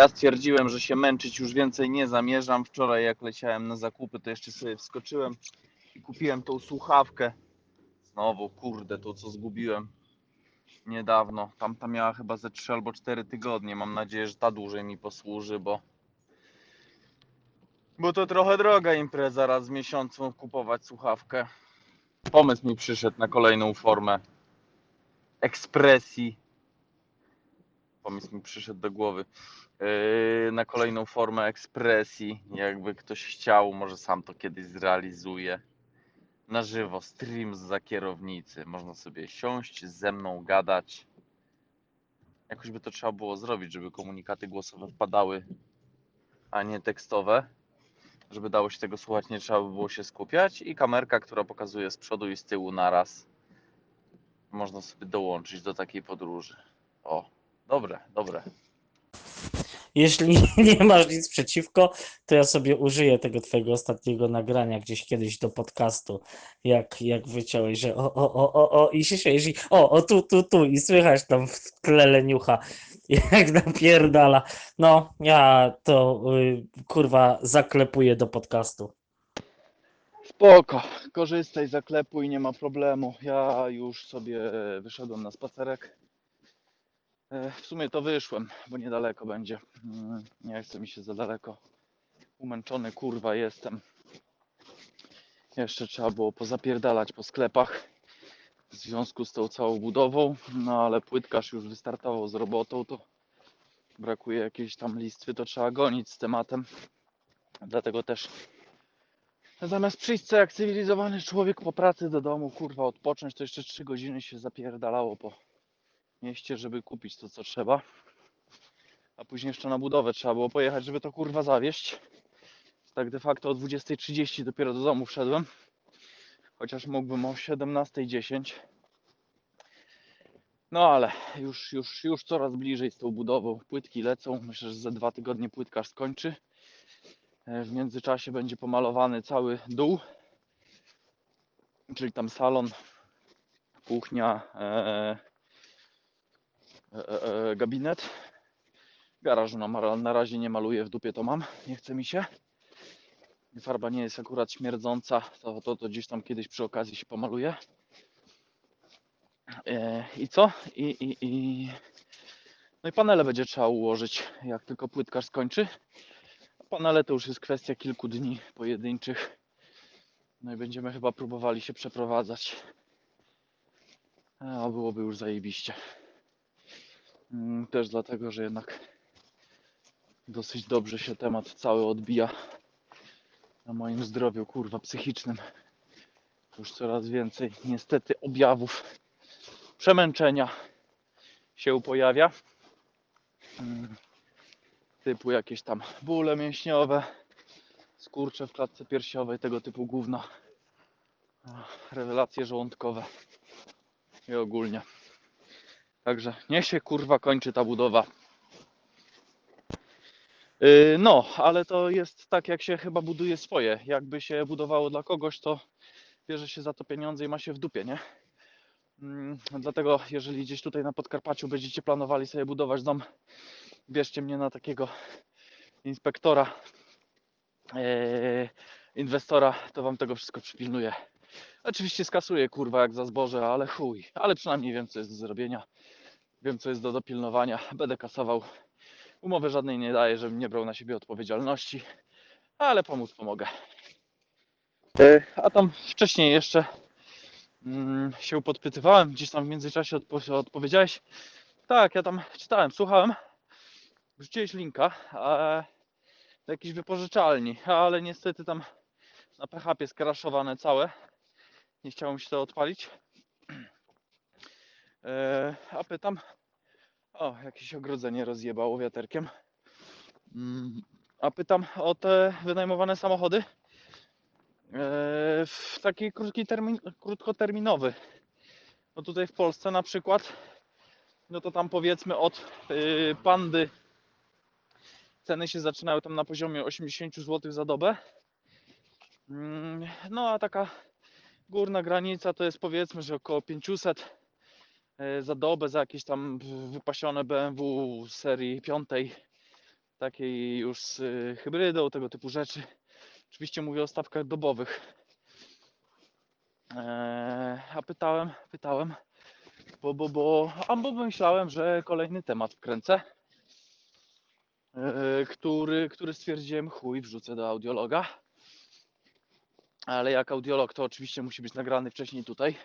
Ja stwierdziłem, że się męczyć już więcej nie zamierzam. Wczoraj jak leciałem na zakupy, to jeszcze sobie wskoczyłem i kupiłem tą słuchawkę. Znowu, kurde, to co zgubiłem niedawno. Tamta miała chyba ze 3 albo 4 tygodnie. Mam nadzieję, że ta dłużej mi posłuży, bo bo to trochę droga impreza raz w miesiącu kupować słuchawkę. Pomysł mi przyszedł na kolejną formę ekspresji. Pomysł mi przyszedł do głowy. Yy, na kolejną formę ekspresji. Jakby ktoś chciał, może sam to kiedyś zrealizuje. Na żywo, stream za kierownicy. Można sobie siąść, ze mną gadać. Jakoś by to trzeba było zrobić, żeby komunikaty głosowe wpadały, a nie tekstowe. Żeby dało się tego słuchać, nie trzeba by było się skupiać. I kamerka, która pokazuje z przodu i z tyłu naraz. Można sobie dołączyć do takiej podróży. O, dobre, dobre. Jeśli nie masz nic przeciwko, to ja sobie użyję tego twojego ostatniego nagrania gdzieś kiedyś do podcastu, jak, jak wyciąłeś, że o, o, o, o, o i się śmiejesz i o, o, tu, tu, tu i słychać tam w tle leniucha, jak napierdala. No, ja to y, kurwa zaklepuję do podcastu. Spoko, korzystaj, zaklepuj, nie ma problemu. Ja już sobie wyszedłem na spacerek. E, W sumie to wyszłem, bo niedaleko będzie. Mm, Nie chce mi się za daleko. Umęczony kurwa jestem. Jeszcze trzeba było pozapierdalać po sklepach w związku z tą całą budową. No ale płytkarz już wystartował z robotą, to brakuje jakiejś tam listwy, to trzeba gonić z tematem. Dlatego też Zamiast przyjść co jak cywilizowany człowiek po pracy do domu, kurwa, odpocząć, to jeszcze 3 godziny się zapierdalało po mieście, żeby kupić to, co trzeba. A później jeszcze na budowę trzeba było pojechać, żeby to kurwa zawieść. Tak de facto o 20.30 dopiero do domu wszedłem. Chociaż mógłbym o 17.10. No ale już, już, już coraz bliżej z tą budową. Płytki lecą. Myślę, że za dwa tygodnie płytkarz skończy. E, W międzyczasie będzie pomalowany cały dół, czyli tam salon, kuchnia, e, gabinet. Garażu na, na razie nie maluję, w dupie to mam, nie chce mi się. Farba nie jest akurat śmierdząca, to, to, to gdzieś tam kiedyś przy okazji się pomaluje. E, I co? I, i, i... No i panele będzie trzeba ułożyć, jak tylko płytkarz skończy. Panele to już jest kwestia kilku dni pojedynczych. No i będziemy chyba próbowali się przeprowadzać. A byłoby już zajebiście. Mm, Też dlatego, że jednak dosyć dobrze się temat cały odbija na moim zdrowiu, kurwa, psychicznym. Już coraz więcej niestety objawów przemęczenia się pojawia. Mm typu jakieś tam bóle mięśniowe, skurcze w klatce piersiowej, tego typu gówna, rewelacje żołądkowe i ogólnie. Także niech się kurwa kończy ta budowa. Yy, No, ale to jest tak, jak się chyba buduje swoje. Jakby się budowało dla kogoś, to bierze się za to pieniądze i ma się w dupie, nie? Mm, Dlatego, jeżeli gdzieś tutaj na Podkarpaciu będziecie planowali sobie budować dom, bierzcie mnie na takiego inspektora, e, inwestora, to wam tego wszystko przypilnuję. Oczywiście skasuję kurwa jak za zboże, ale chuj, ale przynajmniej wiem co jest do zrobienia, wiem co jest do dopilnowania, będę kasował. Umowy żadnej nie daję, żebym nie brał na siebie odpowiedzialności, ale pomóc pomogę. E, A tam wcześniej jeszcze mm, się podpytywałem, gdzieś tam w międzyczasie odpo- odpowiedziałeś. Tak, ja tam czytałem, słuchałem wrzuciłeś linka e, do jakiejś wypożyczalni, ale niestety tam na PHP skraszowane całe. Nie chciało mi się to odpalić. E, a pytam, o, jakieś ogrodzenie rozjebało wiaterkiem. Mm, a pytam o te wynajmowane samochody e, w taki krótki termin, krótkoterminowy. No tutaj w Polsce na przykład, no to tam powiedzmy od y, pandy ceny się zaczynały tam na poziomie 80 zł za dobę. Mm, No a taka górna granica to jest powiedzmy, że około 500 e, za dobę za jakieś tam wypasione BMW serii 5 takiej już z y, hybrydą, tego typu rzeczy. Oczywiście mówię o stawkach dobowych. Eee, a pytałem, pytałem, bo, bo, bo, a myślałem, że kolejny temat wkręcę, który, który stwierdziłem, chuj, wrzucę do audiologa. Ale jak audiolog, to oczywiście musi być nagrany wcześniej tutaj.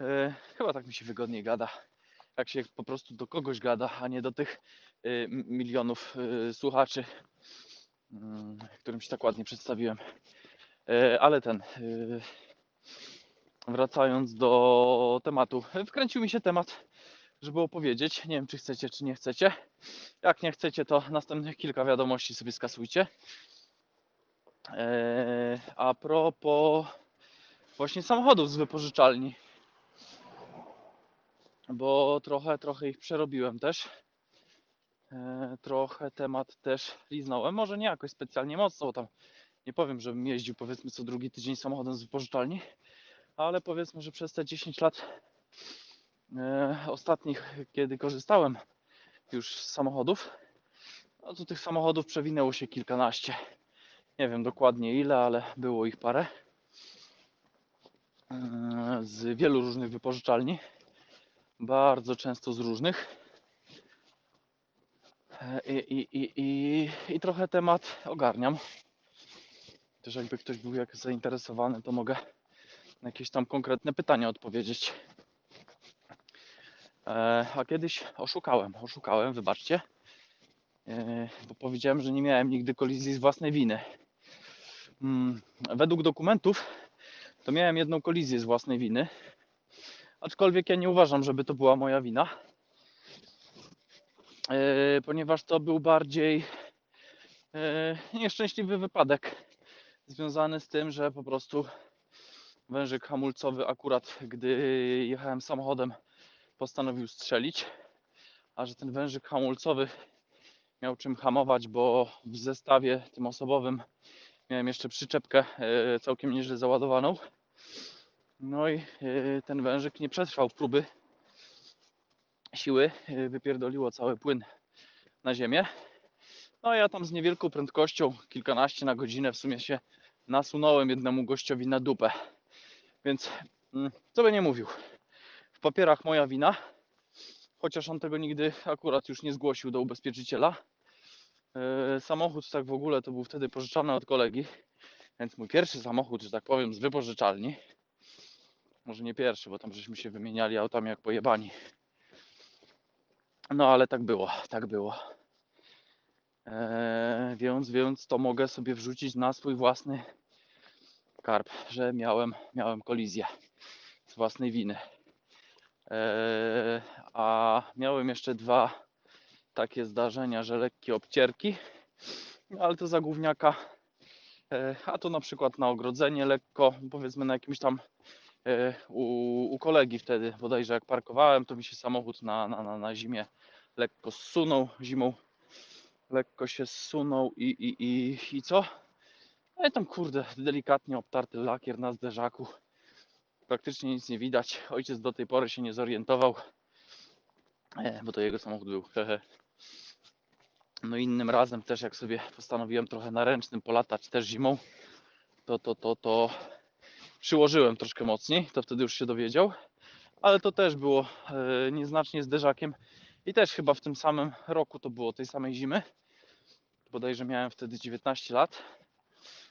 Eee, chyba tak mi się wygodniej gada. Jak się po prostu do kogoś gada, a nie do tych m- milionów y, słuchaczy, mm, którym się tak ładnie przedstawiłem. E, Ale ten, wracając do tematu, wkręcił mi się temat, żeby opowiedzieć. Nie wiem, czy chcecie, czy nie chcecie. Jak nie chcecie, to następnych kilka wiadomości sobie skasujcie. E, A propos właśnie samochodów z wypożyczalni, bo trochę, trochę ich przerobiłem też. E, Trochę temat też liznąłem. Może nie jakoś specjalnie mocno, bo tam nie powiem, żebym jeździł powiedzmy co drugi tydzień samochodem z wypożyczalni, ale powiedzmy, że przez te 10 lat e, ostatnich, kiedy korzystałem już z samochodów, no to tych samochodów przewinęło się kilkanaście. Nie wiem dokładnie ile, ale było ich parę. E, Z wielu różnych wypożyczalni. Bardzo często z różnych. E, I, i, i, i, i trochę temat ogarniam. Też jakby ktoś był jak zainteresowany, to mogę na jakieś tam konkretne pytania odpowiedzieć. E, a kiedyś oszukałem, oszukałem, wybaczcie, bo powiedziałem, że nie miałem nigdy kolizji z własnej winy. Mm, według dokumentów to miałem jedną kolizję z własnej winy, aczkolwiek ja nie uważam, żeby to była moja wina, e, ponieważ to był bardziej e, nieszczęśliwy wypadek związany z tym, że po prostu wężyk hamulcowy akurat gdy jechałem samochodem postanowił strzelić, a że ten wężyk hamulcowy miał czym hamować, bo w zestawie tym osobowym miałem jeszcze przyczepkę e, całkiem nieźle załadowaną. No i e, ten wężyk nie przetrwał próby siły, e, wypierdoliło cały płyn na ziemię. No ja tam z niewielką prędkością, kilkanaście na godzinę w sumie się nasunąłem jednemu gościowi na dupę. Więc mm, co by nie mówił, w papierach moja wina, chociaż on tego nigdy akurat już nie zgłosił do ubezpieczyciela. Yy, samochód tak w ogóle to był wtedy pożyczany od kolegi, więc mój pierwszy samochód, że tak powiem, z wypożyczalni. Może nie pierwszy, bo tam żeśmy się wymieniali autami jak pojebani. No ale tak było, tak było. Eee, więc, więc to mogę sobie wrzucić na swój własny karp, że miałem, miałem kolizję z własnej winy. Eee, a miałem jeszcze dwa takie zdarzenia, że lekkie obcierki, ale to za gówniaka. Eee, a to na przykład na ogrodzenie lekko, powiedzmy na jakimś tam e, u, u kolegi wtedy, bodajże jak parkowałem, to mi się samochód na, na, na, na zimie lekko zsunął zimą lekko się zsunął i, i, i, i co? No i tam kurde, delikatnie obtarty lakier na zderzaku. Praktycznie nic nie widać. Ojciec do tej pory się nie zorientował, e, bo to jego samochód był. No innym razem też jak sobie postanowiłem trochę na ręcznym polatać też zimą, to to to to przyłożyłem troszkę mocniej, to wtedy już się dowiedział. Ale to też było e, nieznacznie zderzakiem i też chyba w tym samym roku to było tej samej zimy. Bodajże miałem wtedy 19 lat.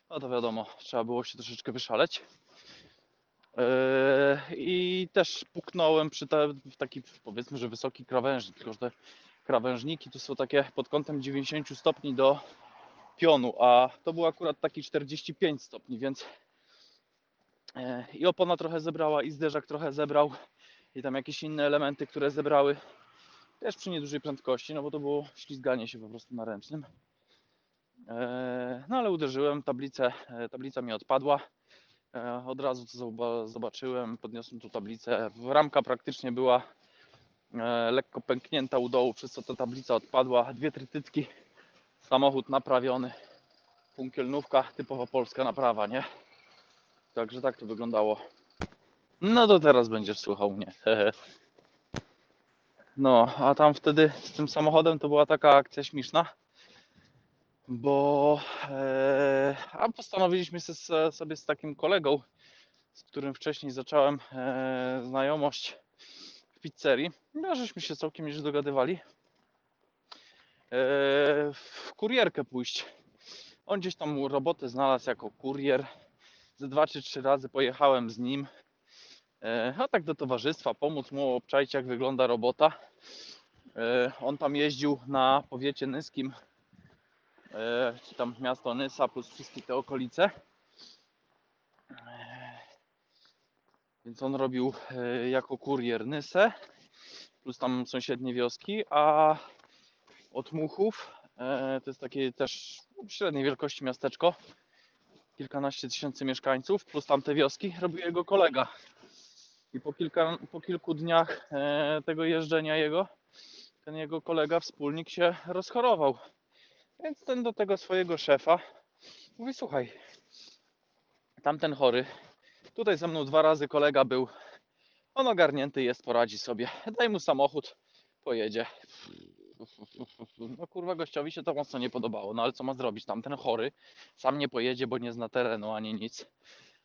No to wiadomo, trzeba było się troszeczkę wyszaleć. Eee, I też puknąłem przy te, taki powiedzmy, że wysoki krawężnik, tylko że krawężniki tu są takie pod kątem 90 stopni do pionu, a to był akurat taki 45 stopni, więc e, i opona trochę zebrała i zderzak trochę zebrał i tam jakieś inne elementy, które zebrały też przy niedużej prędkości, no bo to było ślizganie się po prostu na ręcznym. Eee, No ale uderzyłem, tablicę, e, tablica mi odpadła. E, Od razu zoba- zobaczyłem, podniosłem tu tablicę. Ramka praktycznie była e, lekko pęknięta u dołu, przez co ta tablica odpadła. Dwie trytytki, samochód naprawiony. Punkielnówka, typowa polska naprawa, nie? Także tak to wyglądało. No to teraz będziesz słuchał mnie. No, a tam wtedy z tym samochodem to była taka akcja śmieszna, bo e, a postanowiliśmy se- se- sobie z takim kolegą, z którym wcześniej zacząłem e, znajomość w pizzerii, no, żeśmy się całkiem nieźle dogadywali, e, w kurierkę pójść. On gdzieś tam robotę znalazł jako kurier. Ze dwa czy trzy razy pojechałem z nim. E, a tak do towarzystwa, pomóc mu obczaić jak wygląda robota. E, on tam jeździł na powiecie nyskim, czy tam miasto Nysa plus wszystkie te okolice. Więc on robił e, jako kurier Nysę, plus tam sąsiednie wioski, a od Muchów, e, to jest takie też średniej wielkości miasteczko, kilkanaście tysięcy mieszkańców, plus tamte wioski, robił jego kolega. I po, kilka, po kilku dniach e, tego jeżdżenia jego, ten jego kolega, wspólnik się rozchorował. Więc ten do tego swojego szefa mówi: Słuchaj, tamten chory, tutaj ze mną dwa razy kolega był, on ogarnięty jest, poradzi sobie. Daj mu samochód, pojedzie. No kurwa, gościowi się to mocno nie podobało, no ale co ma zrobić? Tamten chory sam nie pojedzie, bo nie zna terenu ani nic.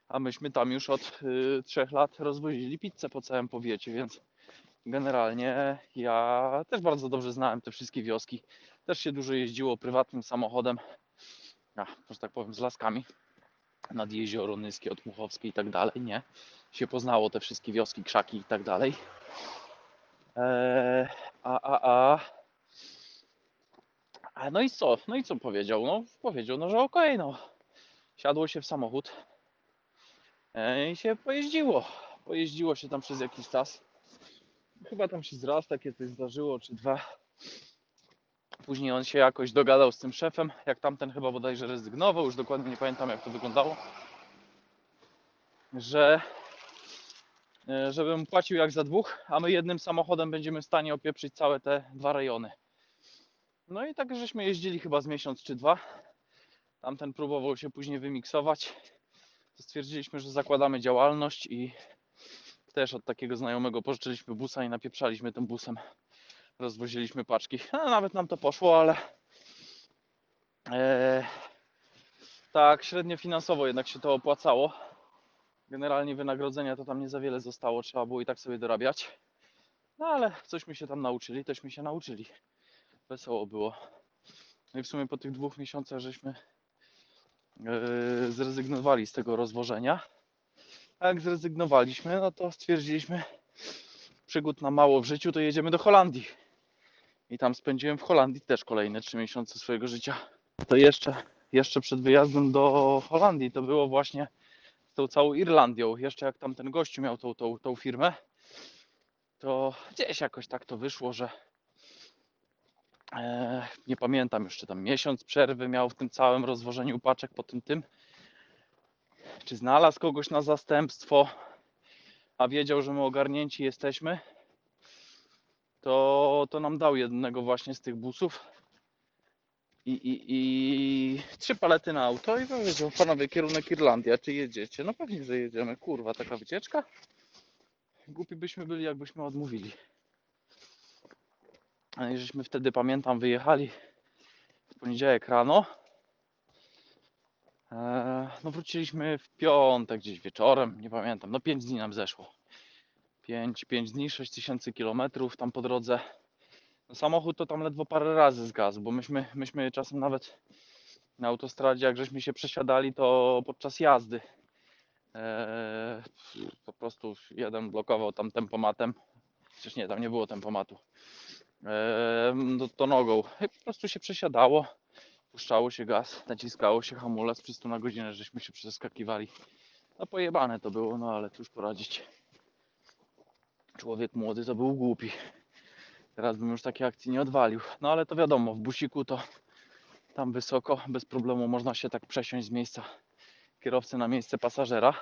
A myśmy tam już od y, trzech lat rozwozili pizzę po całym powiecie, więc generalnie ja też bardzo dobrze znałem te wszystkie wioski. Też się dużo jeździło prywatnym samochodem, a, że tak powiem, z laskami nad jezioro Nyskie, od Muchowskiej i tak dalej, nie? Się poznało te wszystkie wioski, krzaki i tak dalej. Eee, a, a, a. A no i co? No i co powiedział? No powiedział, no że okej, no. Siadło się w samochód e, i się pojeździło. Pojeździło się tam przez jakiś czas. Chyba tam się z raz takie coś zdarzyło, czy dwa. Później on się jakoś dogadał z tym szefem, jak tamten chyba bodajże rezygnował, już dokładnie nie pamiętam jak to wyglądało, że e, żebym płacił jak za dwóch, a my jednym samochodem będziemy w stanie opieprzyć całe te dwa rejony. No i tak żeśmy jeździli chyba z miesiąc czy dwa. Tamten próbował się później wymiksować. To stwierdziliśmy, że zakładamy działalność i też od takiego znajomego pożyczyliśmy busa i napieprzaliśmy tym busem. Rozwoziliśmy paczki. No, nawet nam to poszło, ale e, tak średnio finansowo jednak się to opłacało. Generalnie wynagrodzenia to tam nie za wiele zostało, trzeba było i tak sobie dorabiać. No ale cośmy się tam nauczyli, tośmy się nauczyli. Wesoło było. No i w sumie po tych dwóch miesiącach żeśmy yy, zrezygnowali z tego rozwożenia. A jak zrezygnowaliśmy, no to stwierdziliśmy, przygód na mało w życiu, to jedziemy do Holandii. I tam spędziłem w Holandii też kolejne trzy miesiące swojego życia. To jeszcze, jeszcze przed wyjazdem do Holandii to było właśnie z tą całą Irlandią. Jeszcze jak tam ten gościu miał tą, tą, tą firmę, to gdzieś jakoś tak to wyszło, że e, nie pamiętam czy tam miesiąc przerwy miał w tym całym rozwożeniu paczek po tym tym. Czy znalazł kogoś na zastępstwo, a wiedział, że my ogarnięci jesteśmy, to, to nam dał jednego właśnie z tych busów. I, i, I trzy palety na auto i powiedział, panowie, kierunek Irlandia, czy jedziecie? No pewnie, że jedziemy. Kurwa, taka wycieczka? Głupi byśmy byli, jakbyśmy odmówili. A i żeśmy wtedy, pamiętam, wyjechali w poniedziałek rano. Eee, No wróciliśmy w piątek gdzieś wieczorem, nie pamiętam, no 5 dni nam zeszło. 5, 5 dni, 6 tysięcy kilometrów tam po drodze. No samochód to tam ledwo parę razy zgasł, bo myśmy, myśmy czasem nawet na autostradzie, jak żeśmy się przesiadali, to podczas jazdy eee, po prostu jeden blokował tam tempomatem. Przecież nie, tam nie było tempomatu. Eee, no to nogą. I po prostu się przesiadało, puszczało się gaz, naciskało się hamulec, przez na godzinę żeśmy się przeskakiwali. No pojebane to było, no ale cóż poradzić. Człowiek młody to był głupi. Teraz bym już takiej akcji nie odwalił. No ale to wiadomo, w busiku to tam wysoko, bez problemu można się tak przesiąść z miejsca kierowcy na miejsce pasażera.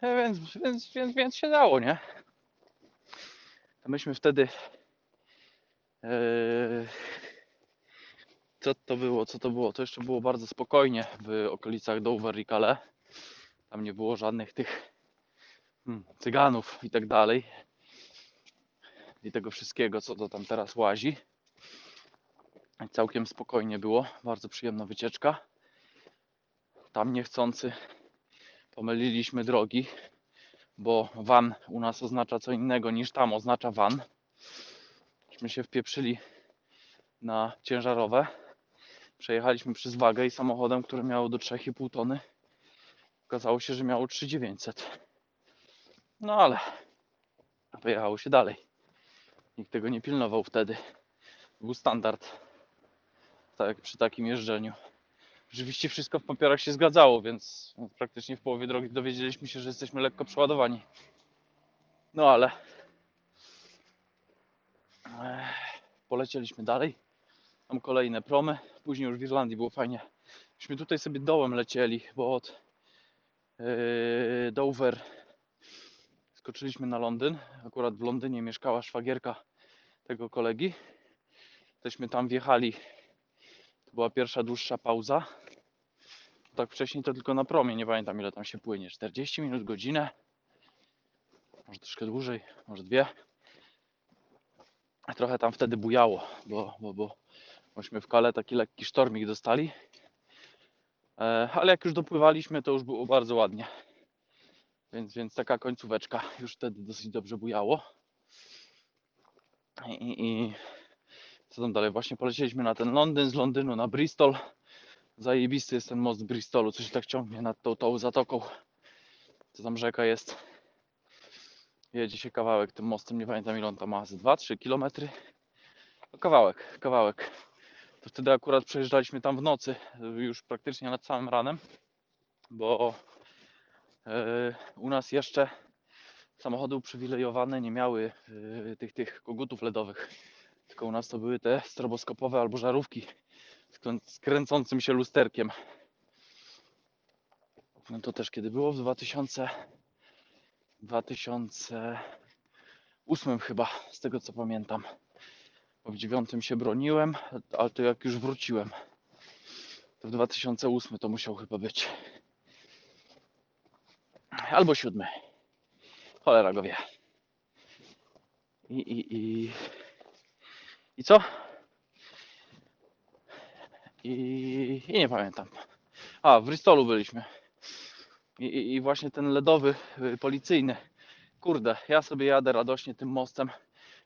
E, Więc, więc, więc, więc się dało, nie? Myśmy wtedy. e, co to było? Co to było? To jeszcze było bardzo spokojnie w okolicach Dover i Calais. Tam nie było żadnych tych cyganów i tak dalej. I tego wszystkiego, co to tam teraz łazi. Całkiem spokojnie było, bardzo przyjemna wycieczka. Tam niechcący pomyliliśmy drogi, bo van u nas oznacza co innego niż tam oznacza van. Myśmy się wpieprzyli na ciężarowe. Przejechaliśmy przez wagę i samochodem, które miało do 3,5 tony, okazało się, że miało 3900. No ale pojechało się dalej. Nikt tego nie pilnował wtedy. Był standard. Tak przy takim jeżdżeniu. Oczywiście wszystko w papierach się zgadzało, więc praktycznie w połowie drogi dowiedzieliśmy się, że jesteśmy lekko przeładowani. No ale Ech, polecieliśmy dalej. Tam kolejne promy. Później już w Irlandii było fajnie. Myśmy tutaj sobie dołem lecieli, bo od yy, Dover skoczyliśmy na Londyn. Akurat w Londynie mieszkała szwagierka tego kolegi. Tośmy tam wjechali. To była pierwsza dłuższa pauza. Tak wcześniej to tylko na promie, nie pamiętam ile tam się płynie. 40 minut, godzinę. Może troszkę dłużej, może dwie. Trochę tam wtedy bujało, bo, bo, bo myśmy w kale taki lekki sztormik dostali. E, ale jak już dopływaliśmy, to już było bardzo ładnie. Więc, więc taka końcóweczka już wtedy dosyć dobrze bujało. I, i, co tam dalej? Właśnie polecieliśmy na ten Londyn, z Londynu na Bristol. Zajebisty jest ten most Bristolu, co się tak ciągnie nad tą, tą zatoką. Co tam rzeka jest. Jedzie się kawałek tym mostem, nie pamiętam ile on tam ma, z 2-3 kilometry. No kawałek, kawałek. To wtedy akurat przejeżdżaliśmy tam w nocy, już praktycznie nad samym ranem, bo u nas jeszcze samochody uprzywilejowane nie miały e, tych, tych kogutów LEDowych. Tylko u nas to były te stroboskopowe albo żarówki z kręcącym się lusterkiem. No to też kiedy było w 2000 2008 chyba, z tego co pamiętam. Bo w 9 się broniłem, ale to jak już wróciłem, to w 2008 to musiał chyba być. Albo 7. Cholera go wie. I, i, i, i co? I, I nie pamiętam. A, w Bristolu byliśmy. I, i, właśnie ten LEDowy y, policyjny. Kurde, ja sobie jadę radośnie tym mostem.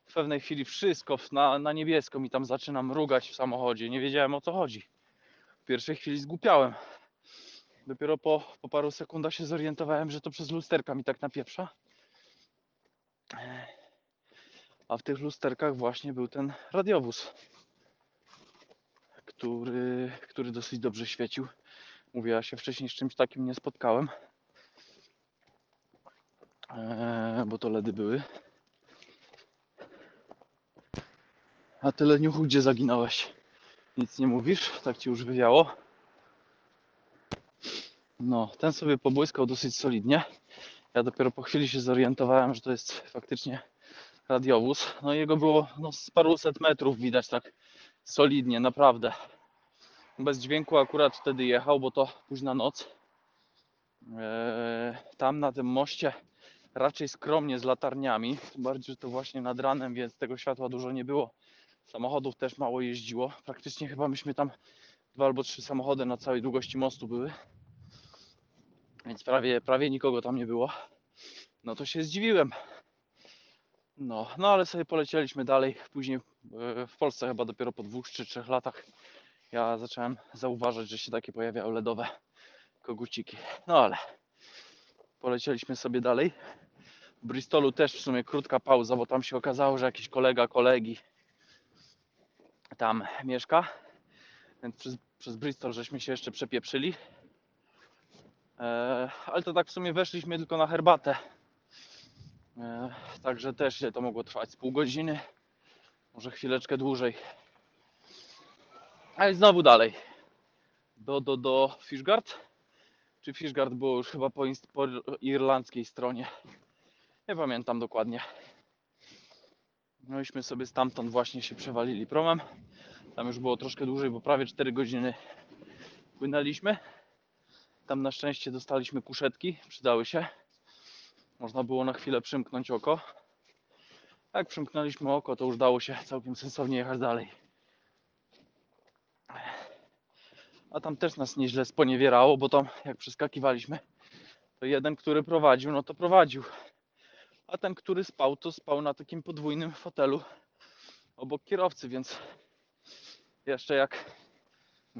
W pewnej chwili wszystko na, na niebiesko mi tam zaczyna mrugać w samochodzie. Nie wiedziałem o co chodzi. W pierwszej chwili zgłupiałem. Dopiero po, po paru sekundach się zorientowałem, że to przez lusterka mi tak napieprza. A w tych lusterkach właśnie był ten radiowóz, który, który dosyć dobrze świecił. Mówię, ja się wcześniej z czymś takim nie spotkałem. Eee, bo to LEDy były. A ty leniuchu, gdzie zaginąłeś? Nic nie mówisz? Tak ci już wywiało? No, ten sobie pobłyskał dosyć solidnie. Ja dopiero po chwili się zorientowałem, że to jest faktycznie radiowóz. No jego było no, z paruset metrów widać tak solidnie, naprawdę. Bez dźwięku akurat wtedy jechał, bo to późna noc. Eee, tam na tym moście raczej skromnie z latarniami, bardziej, że to właśnie nad ranem, więc tego światła dużo nie było. Samochodów też mało jeździło. Praktycznie chyba myśmy tam dwa albo trzy samochody na całej długości mostu były. Więc prawie, prawie nikogo tam nie było. No to się zdziwiłem. No, no ale sobie polecieliśmy dalej. Później e, w Polsce chyba dopiero po dwóch czy trzech latach ja zacząłem zauważać, że się takie pojawiają LEDowe koguciki. No ale polecieliśmy sobie dalej. W Bristolu też w sumie krótka pauza, bo tam się okazało, że jakiś kolega kolegi tam mieszka. Więc przez, przez Bristol żeśmy się jeszcze przepieprzyli. E, ale to tak w sumie weszliśmy tylko na herbatę. E, także też to mogło trwać? Z pół godziny, może chwileczkę dłużej. A i znowu dalej. Do, do, do Fishguard. Czy Fishguard było już chyba po, po irlandzkiej stronie. Nie pamiętam dokładnie. No iśmy sobie stamtąd właśnie się przewalili promem. Tam już było troszkę dłużej, bo prawie 4 godziny płynęliśmy. Tam na szczęście dostaliśmy kuszetki, przydały się. Można było na chwilę przymknąć oko. Jak przymknęliśmy oko, to już dało się całkiem sensownie jechać dalej. A tam też nas nieźle sponiewierało, bo tam jak przeskakiwaliśmy, to jeden, który prowadził, no to prowadził. A ten, który spał, to spał na takim podwójnym fotelu obok kierowcy, więc jeszcze jak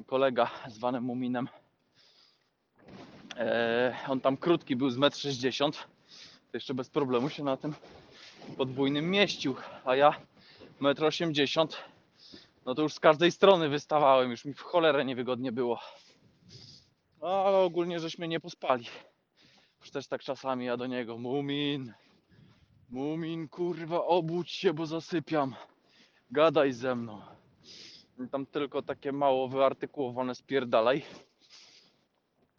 kolega zwany Muminem, on tam krótki był z 1,60 m, to jeszcze bez problemu się na tym podwójnym mieścił, a ja 1,80 m, no to już z każdej strony wystawałem, już mi w cholerę niewygodnie było. No, ale ogólnie żeśmy nie pospali. Już też tak czasami ja do niego, Mumin, Mumin, kurwa, obudź się, bo zasypiam. Gadaj ze mną. Tam tylko takie mało wyartykułowane spierdalaj.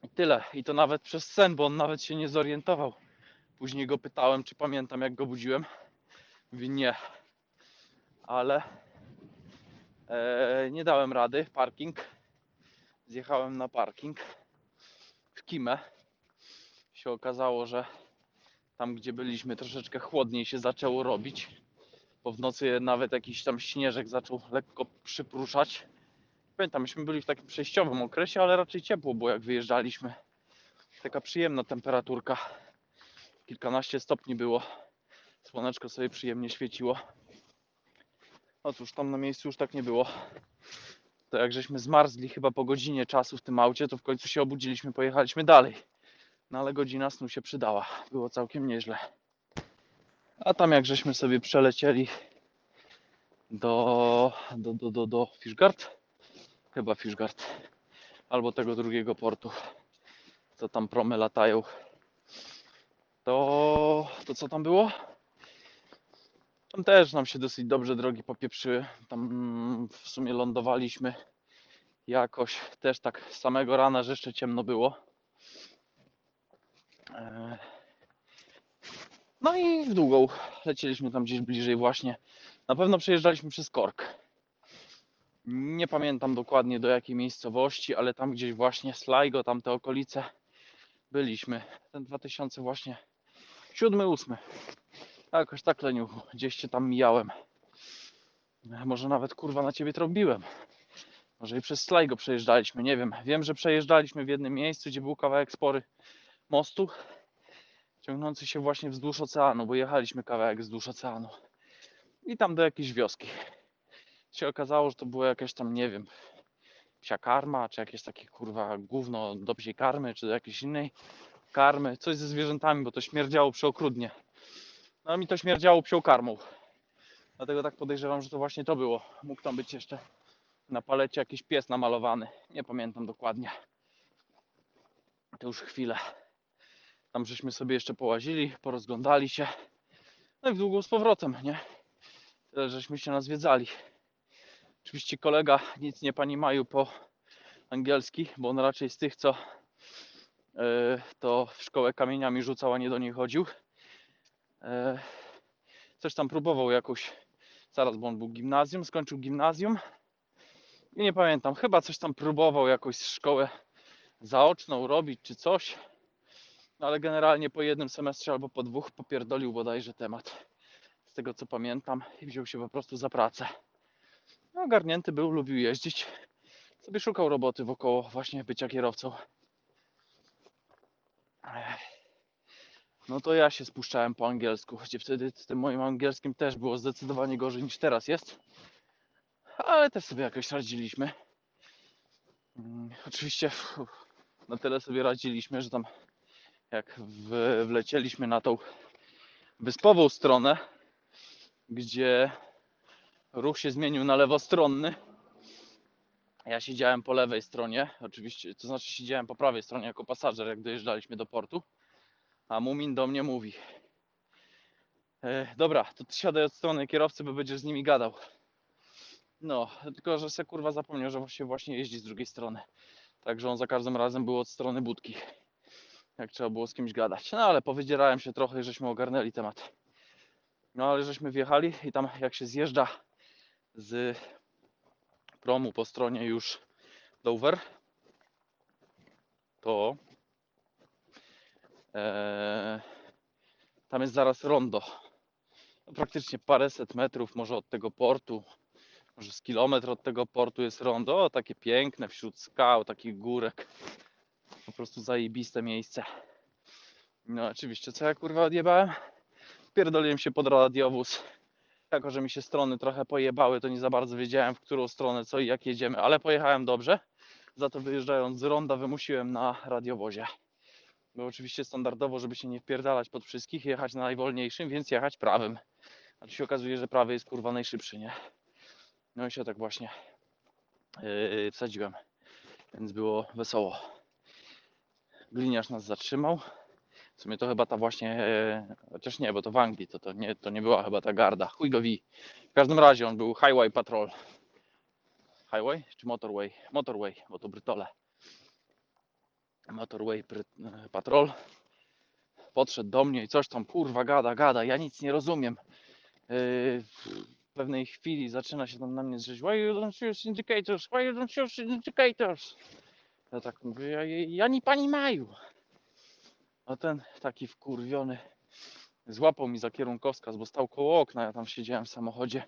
I tyle. I to nawet przez sen, bo on nawet się nie zorientował. Później go pytałem, czy pamiętam, jak go budziłem. Mówi nie. Ale e, nie dałem rady. Parking. Zjechałem na parking w Kimę. Się okazało, że tam, gdzie byliśmy, troszeczkę chłodniej się zaczęło robić. Bo w nocy nawet jakiś tam śnieżek zaczął lekko przypruszać. Pamiętam, myśmy byli w takim przejściowym okresie, ale raczej ciepło było jak wyjeżdżaliśmy. Taka przyjemna temperaturka. Kilkanaście stopni było. Słoneczko sobie przyjemnie świeciło. Otóż tam na miejscu już tak nie było. To jak żeśmy zmarzli chyba po godzinie czasu w tym aucie, to w końcu się obudziliśmy, pojechaliśmy dalej. No ale godzina snu się przydała. Było całkiem nieźle. A tam jak żeśmy sobie przelecieli do, do, do, do, do Fishgard, chyba Fishgard, albo tego drugiego portu, co tam promy latają, to, to co tam było? Tam też nam się dosyć dobrze drogi popieprzyły. Tam mm, w sumie lądowaliśmy jakoś też tak samego rana, że jeszcze ciemno było. E, No i w długą lecieliśmy tam gdzieś bliżej właśnie. Na pewno przejeżdżaliśmy przez Kork. Nie pamiętam dokładnie do jakiej miejscowości, ale tam gdzieś właśnie Sligo, tam te okolice byliśmy. Ten 2000 właśnie 7, 8. Jakoś tak leniu, gdzieś cię tam mijałem. Może nawet kurwa na ciebie trąbiłem. Może i przez Sligo przejeżdżaliśmy, nie wiem. Wiem, że przejeżdżaliśmy w jednym miejscu, gdzie był kawałek spory mostu ciągnący się właśnie wzdłuż oceanu, bo jechaliśmy kawałek wzdłuż oceanu. I tam do jakiejś wioski. Się okazało, że to było jakieś tam, nie wiem, psia karma, czy jakieś takie kurwa gówno do psiej karmy, czy do jakiejś innej karmy. Coś ze zwierzętami, bo to śmierdziało przeokrutnie. No mi to śmierdziało psią karmą. Dlatego tak podejrzewam, że to właśnie to było. Mógł tam być jeszcze na palecie jakiś pies namalowany. Nie pamiętam dokładnie. To już chwilę. Tam żeśmy sobie jeszcze połazili, porozglądali się. No i w długą z powrotem, nie? Tyle, żeśmy się nazwiedzali. Oczywiście kolega nic nie pani Maju po angielski, bo on raczej z tych, co yy, to w szkołę kamieniami rzucał, a nie do niej chodził. Yy, coś tam próbował jakąś, zaraz, bo on był gimnazjum, skończył gimnazjum. I nie pamiętam, chyba coś tam próbował jakąś szkołę zaoczną robić czy coś. No ale generalnie po jednym semestrze albo po dwóch popierdolił bodajże temat. Z tego co pamiętam i wziął się po prostu za pracę. Ogarnięty był, lubił jeździć. Sobie szukał roboty wokoło właśnie bycia kierowcą. No to ja się spuszczałem po angielsku, choć wtedy z tym moim angielskim też było zdecydowanie gorzej niż teraz jest. Ale też sobie jakoś radziliśmy. Mm, Oczywiście na tyle sobie radziliśmy, że tam jak wlecieliśmy na tą wyspową stronę, gdzie ruch się zmienił na lewostronny. Ja siedziałem po lewej stronie, oczywiście, to znaczy siedziałem po prawej stronie jako pasażer, jak dojeżdżaliśmy do portu, a Mumin do mnie mówi e, dobra, to ty siadaj od strony kierowcy, bo będziesz z nimi gadał. No, tylko że se kurwa zapomniał, że się właśnie jeździ z drugiej strony. Także on za każdym razem był od strony budki jak trzeba było z kimś gadać. No ale powydzierałem się trochę i żeśmy ogarnęli temat. No ale żeśmy wjechali i tam jak się zjeżdża z promu po stronie już Dover, to e, tam jest zaraz rondo. No, praktycznie paręset metrów może od tego portu, może z kilometr od tego portu jest rondo, o, takie piękne, wśród skał, takich górek. Po prostu zajebiste miejsce. No oczywiście, co ja kurwa odjebałem? Pierdoliłem się pod radiowóz. Jako, że mi się strony trochę pojebały, to nie za bardzo wiedziałem, w którą stronę, co i jak jedziemy, ale pojechałem dobrze. Za to wyjeżdżając z ronda wymusiłem na radiowozie. Bo oczywiście standardowo, żeby się nie wpierdalać pod wszystkich, jechać na najwolniejszym, więc jechać prawym. A tu się okazuje, że prawy jest kurwa najszybszy, nie? No i się tak właśnie yy, wsadziłem. Więc było wesoło. Gliniarz nas zatrzymał. W sumie to chyba ta właśnie, e, chociaż nie, bo to w Anglii, to, to, nie, to nie była chyba ta garda. Chuj go wi. W każdym razie on był Highway Patrol. Highway czy Motorway? Motorway, bo to Brytole. Motorway e, Patrol. Podszedł do mnie i coś tam kurwa gada, gada. Ja nic nie rozumiem. Yy, w pewnej chwili zaczyna się tam na mnie drzeć. Why you don't use indicators? Why you don't use indicators? Ja tak mówię, ja, ja ni pani maju. A ten taki wkurwiony złapał mi za kierunkowskaz, bo stał koło okna, ja tam siedziałem w samochodzie.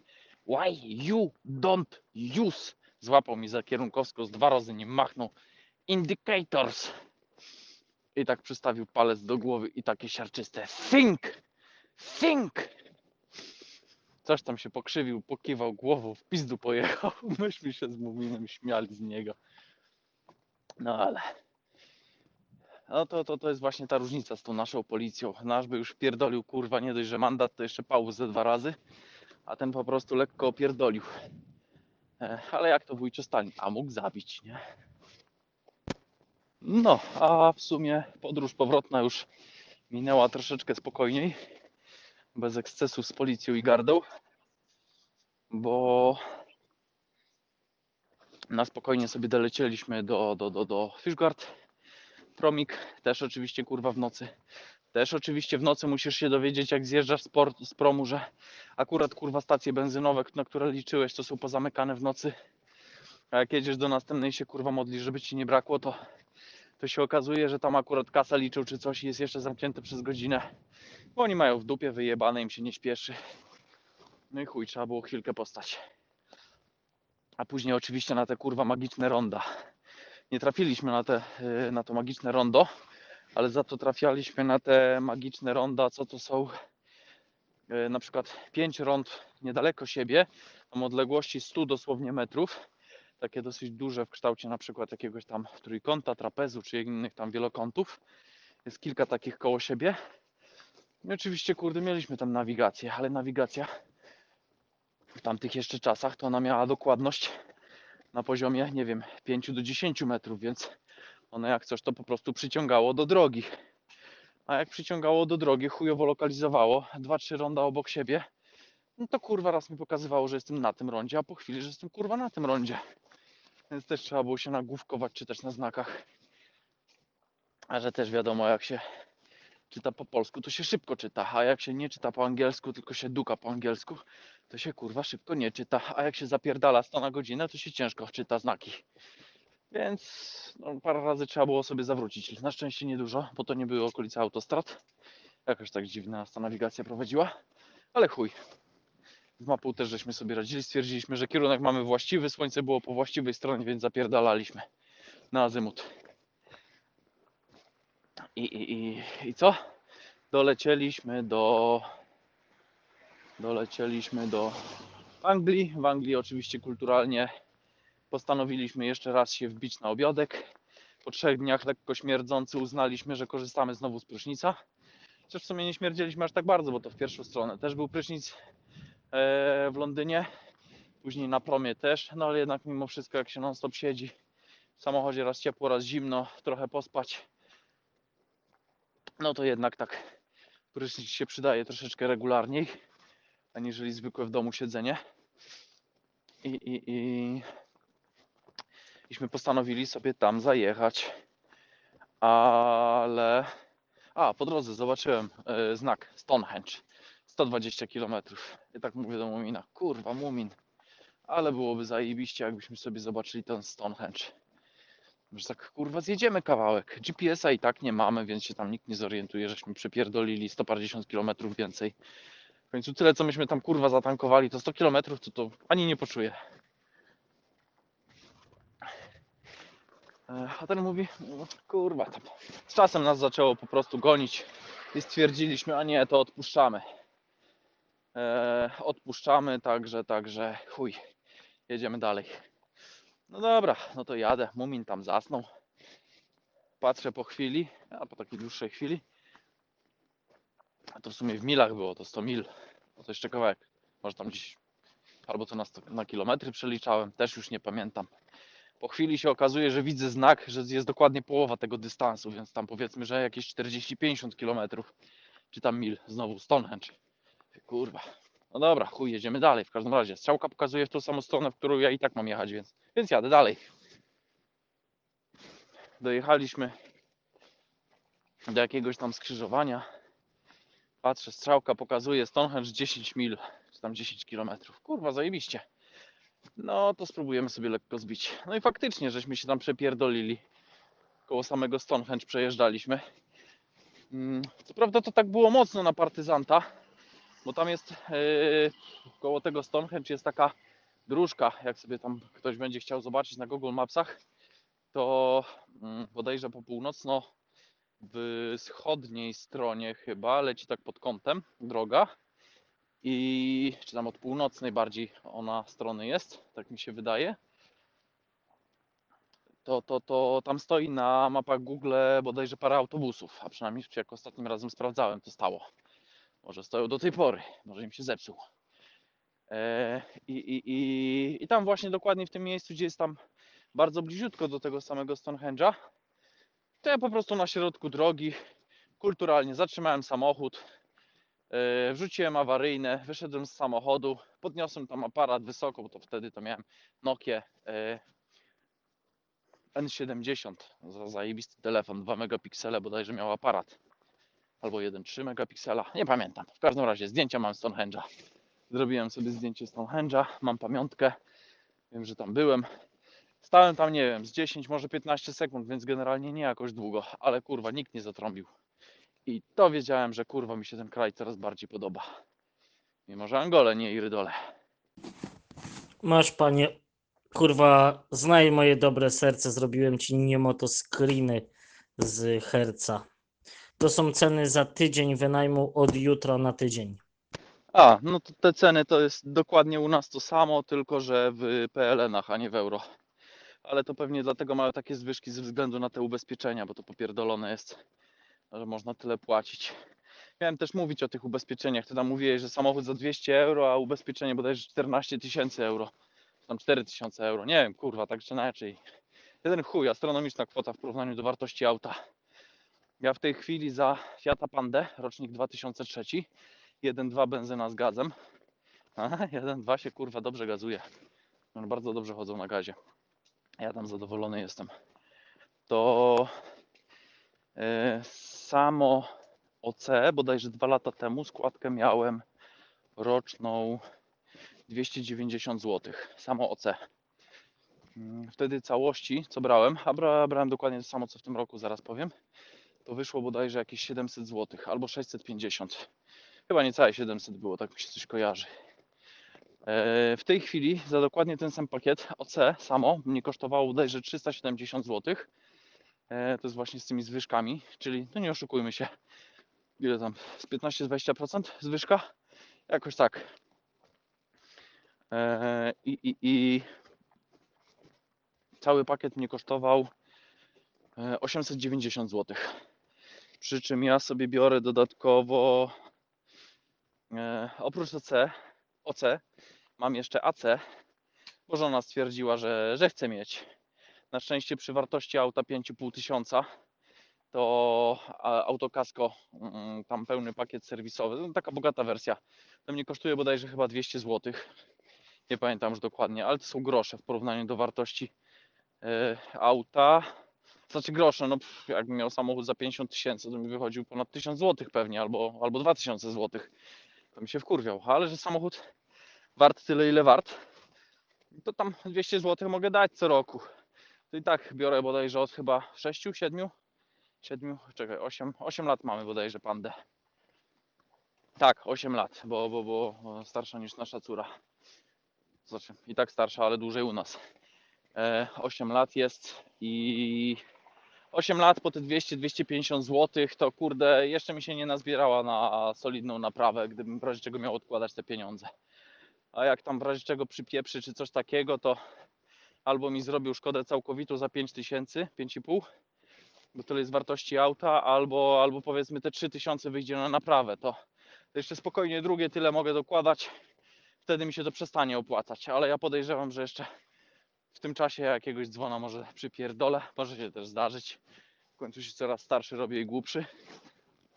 Why you don't use? Złapał mi za kierunkowskaz, dwa razy nie machnął. Indicators. I tak przystawił palec do głowy i takie siarczyste. Think! Think! Coś tam się pokrzywił, pokiwał głową, w pizdu pojechał. Myśmy się z Muminem śmiali z niego. No ale... No to, to, to jest właśnie ta różnica z tą naszą policją. Nasz by już pierdolił, kurwa, nie dość, że mandat, to jeszcze pału ze dwa razy, a ten po prostu lekko opierdolił. E, Ale jak to wujcio Stalin? A mógł zabić, nie? No, a w sumie podróż powrotna już minęła troszeczkę spokojniej, bez ekscesów z policją i gardą, bo na spokojnie sobie dolecieliśmy do, do, do, do Fishguard. Promik też oczywiście kurwa w nocy. Też oczywiście w nocy musisz się dowiedzieć, jak zjeżdżasz z, port, z promu, że akurat kurwa stacje benzynowe, na które liczyłeś, to są pozamykane w nocy. A jak jedziesz do następnej się kurwa modlisz, żeby ci nie brakło, to, to się okazuje, że tam akurat kasa liczył czy coś i jest jeszcze zamknięte przez godzinę. Bo oni mają w dupie wyjebane, im się nie śpieszy. No i chuj, trzeba było chwilkę postać. A później oczywiście na te kurwa magiczne ronda. Nie trafiliśmy na, te, y, na to magiczne rondo, ale za to trafialiśmy na te magiczne ronda, co to są y, na przykład 5 rond niedaleko siebie, o odległości 100 dosłownie metrów, takie dosyć duże w kształcie na przykład jakiegoś tam trójkąta, trapezu czy innych tam wielokątów. Jest kilka takich koło siebie. I oczywiście, kurde, mieliśmy tam nawigację, ale nawigacja w tamtych jeszcze czasach to ona miała dokładność na poziomie, nie wiem, 5 do 10 metrów, więc one jak coś to po prostu przyciągało do drogi. A jak przyciągało do drogi, chujowo lokalizowało, dwa, trzy ronda obok siebie, no to kurwa raz mi pokazywało, że jestem na tym rondzie, a po chwili, że jestem kurwa na tym rondzie. Więc też trzeba było się nagłówkować, czytać na znakach. A że też wiadomo, jak się czyta po polsku, to się szybko czyta, a jak się nie czyta po angielsku, tylko się duka po angielsku, to się kurwa szybko nie czyta, a jak się zapierdala 100 na godzinę, to się ciężko czyta znaki. Więc no, parę razy trzeba było sobie zawrócić. Na szczęście niedużo, bo to nie były okolice autostrad. Jakoś tak dziwna ta nawigacja prowadziła, ale chuj. Z mapą też żeśmy sobie radzili, stwierdziliśmy, że kierunek mamy właściwy, słońce było po właściwej stronie, więc zapierdalaliśmy na azymut. I, i, i, co? Dolecieliśmy do dolecieliśmy do Anglii. W Anglii oczywiście kulturalnie postanowiliśmy jeszcze raz się wbić na obiadek. Po trzech dniach lekko śmierdzący uznaliśmy, że korzystamy znowu z prysznica. Chociaż w sumie nie śmierdzieliśmy aż tak bardzo, bo to w pierwszą stronę też był prysznic e, w Londynie. Później na promie też, no ale jednak mimo wszystko jak się non stop siedzi w samochodzie raz ciepło, raz zimno, trochę pospać, no to jednak tak prysznic się przydaje troszeczkę regularniej aniżeli zwykłe w domu siedzenie. I, i, i iśmy postanowili sobie tam zajechać. Ale. A, po drodze zobaczyłem e, znak Stonehenge. 120 km. I tak mówię do Mumina, kurwa Mumin. Ale byłoby zajebiście, jakbyśmy sobie zobaczyli ten Stonehenge że tak kurwa zjedziemy kawałek. GPS-a i tak nie mamy, więc się tam nikt nie zorientuje, żeśmy przepierdolili 150 km więcej. W końcu tyle, co myśmy tam kurwa zatankowali, to 100 km, to to ani nie poczuję. E, a ten mówi, no, kurwa, tam. z czasem nas zaczęło po prostu gonić i stwierdziliśmy, a nie, to odpuszczamy. E, odpuszczamy, także, także, chuj, jedziemy dalej. No dobra, no to jadę. Mumin tam zasnął. Patrzę po chwili, a po takiej dłuższej chwili. A to w sumie w milach było, to 100 mil. No to jeszcze kawałek. Może tam gdzieś, albo to na, 100, na kilometry przeliczałem, też już nie pamiętam. Po chwili się okazuje, że widzę znak, że jest dokładnie połowa tego dystansu, więc tam powiedzmy, że jakieś 40-50 kilometrów, czy tam mil, znowu Stonehenge. Kurwa. No dobra, chuj, jedziemy dalej. W każdym razie strzałka pokazuje w tą samą stronę, w którą ja i tak mam jechać, więc, więc jadę dalej. Dojechaliśmy do jakiegoś tam skrzyżowania. Patrzę, strzałka pokazuje Stonehenge 10 mil, czy tam 10 kilometrów. Kurwa, zajebiście. No to spróbujemy sobie lekko zbić. No i faktycznie, żeśmy się tam przepierdolili. Koło samego Stonehenge przejeżdżaliśmy. Mm, Co prawda to tak było mocno na partyzanta, bo tam jest yy, koło tego Stonehenge jest taka dróżka, jak sobie tam ktoś będzie chciał zobaczyć na Google Mapsach, to mm, bodajże po północno wschodniej stronie chyba leci tak pod kątem droga i czy tam od północnej bardziej ona strony jest, tak mi się wydaje. To, to, to tam stoi na mapach Google bodajże parę autobusów, a przynajmniej jak ostatnim razem sprawdzałem, to stało. Może stoją do tej pory, może im się zepsuł. E, i, i, i, I tam właśnie dokładnie w tym miejscu, gdzie jest tam bardzo bliziutko do tego samego Stonehenge'a, to ja po prostu na środku drogi kulturalnie zatrzymałem samochód, e, wrzuciłem awaryjne, wyszedłem z samochodu, podniosłem tam aparat wysoko, bo to wtedy to miałem Nokia e, N70, za zajebisty telefon, 2 megapiksele bodajże miał aparat, albo 1,3 megapiksela, nie pamiętam. W każdym razie zdjęcia mam Stonehenge'a. Zrobiłem sobie zdjęcie Stonehenge'a, mam pamiątkę, wiem, że tam byłem. Stałem tam, nie wiem, z 10, może 15 sekund, więc generalnie nie jakoś długo, ale kurwa, nikt nie zatrąbił. I to wiedziałem, że kurwa mi się ten kraj coraz bardziej podoba. Mimo, że Angole, nie Irydole. Masz panie, kurwa, znaj moje dobre serce, zrobiłem ci niemoto screeny z herca. To są ceny za tydzień wynajmu od jutra na tydzień. A, no to te ceny to jest dokładnie u nas to samo, tylko że w PLN-ach, a nie w euro. Ale to pewnie dlatego mają takie zwyżki ze względu na te ubezpieczenia, bo to popierdolone jest, że można tyle płacić. Miałem też mówić o tych ubezpieczeniach. Ty tam mówiłeś, że samochód za 200 euro, a ubezpieczenie bodajże 14 tysięcy euro. Tam 4 tysiące euro. Nie wiem, kurwa, tak czy inaczej. Jeden chuj, astronomiczna kwota w porównaniu do wartości auta. Ja w tej chwili za Fiata Pandę, rocznik 2003, 1.2 benzyna z gazem. A, 1.2 się kurwa dobrze gazuje. One bardzo dobrze chodzą na gazie. Ja tam zadowolony jestem. To e, samo OC, bodajże dwa lata temu, składkę miałem roczną 290 zł. Samo OC. Mm, Wtedy całości, co brałem, a bra, brałem dokładnie to samo, co w tym roku, zaraz powiem, to wyszło bodajże jakieś 700 zł albo 650. Chyba niecałe 700 było, tak mi się coś kojarzy. E, W tej chwili za dokładnie ten sam pakiet OC samo mnie kosztowało bodajże 370 zł. To jest właśnie z tymi zwyżkami, czyli no nie oszukujmy się, ile tam, z 15-20% zwyżka? Jakoś tak. E, I, i, I cały pakiet mnie kosztował e, 890 zł. Przy czym ja sobie biorę dodatkowo e, oprócz OC, OC mam jeszcze AC, bo żona stwierdziła, że, że chce mieć. Na szczęście przy wartości auta 5,5 tysiąca to autokasko, mm, tam pełny pakiet serwisowy, no, taka bogata wersja, to mnie kosztuje bodajże chyba 200 zł. Nie pamiętam już dokładnie, ale to są grosze w porównaniu do wartości e, auta. Znaczy grosze, no pff, jakbym miał samochód za 50 tysięcy, to mi wychodził ponad 1000 zł pewnie, albo, albo 2000 zł. To mi się wkurwiał, ale że samochód wart tyle, ile wart, to tam 200 zł mogę dać co roku. To i tak biorę bodajże od chyba 6, 7, 7, czekaj, 8, 8 lat mamy bodajże pandę. Tak, 8 lat, bo, bo, bo starsza niż nasza córa. Znaczy, i tak starsza, ale dłużej u nas. E, 8 lat jest I 8 lat po te 200-250 zł, to kurde, jeszcze mi się nie nazbierała na solidną naprawę, gdybym w razie czego miał odkładać te pieniądze. A jak tam w razie czego przypieprzy czy coś takiego, to albo mi zrobił szkodę całkowitą za 5000, 5,5, bo tyle jest wartości auta, albo, albo powiedzmy te 3000 wyjdzie na naprawę, to jeszcze spokojnie drugie tyle mogę dokładać, wtedy mi się to przestanie opłacać, ale ja podejrzewam, że jeszcze w tym czasie jakiegoś dzwona może przypierdolę, może się też zdarzyć. W końcu się coraz starszy robię i głupszy.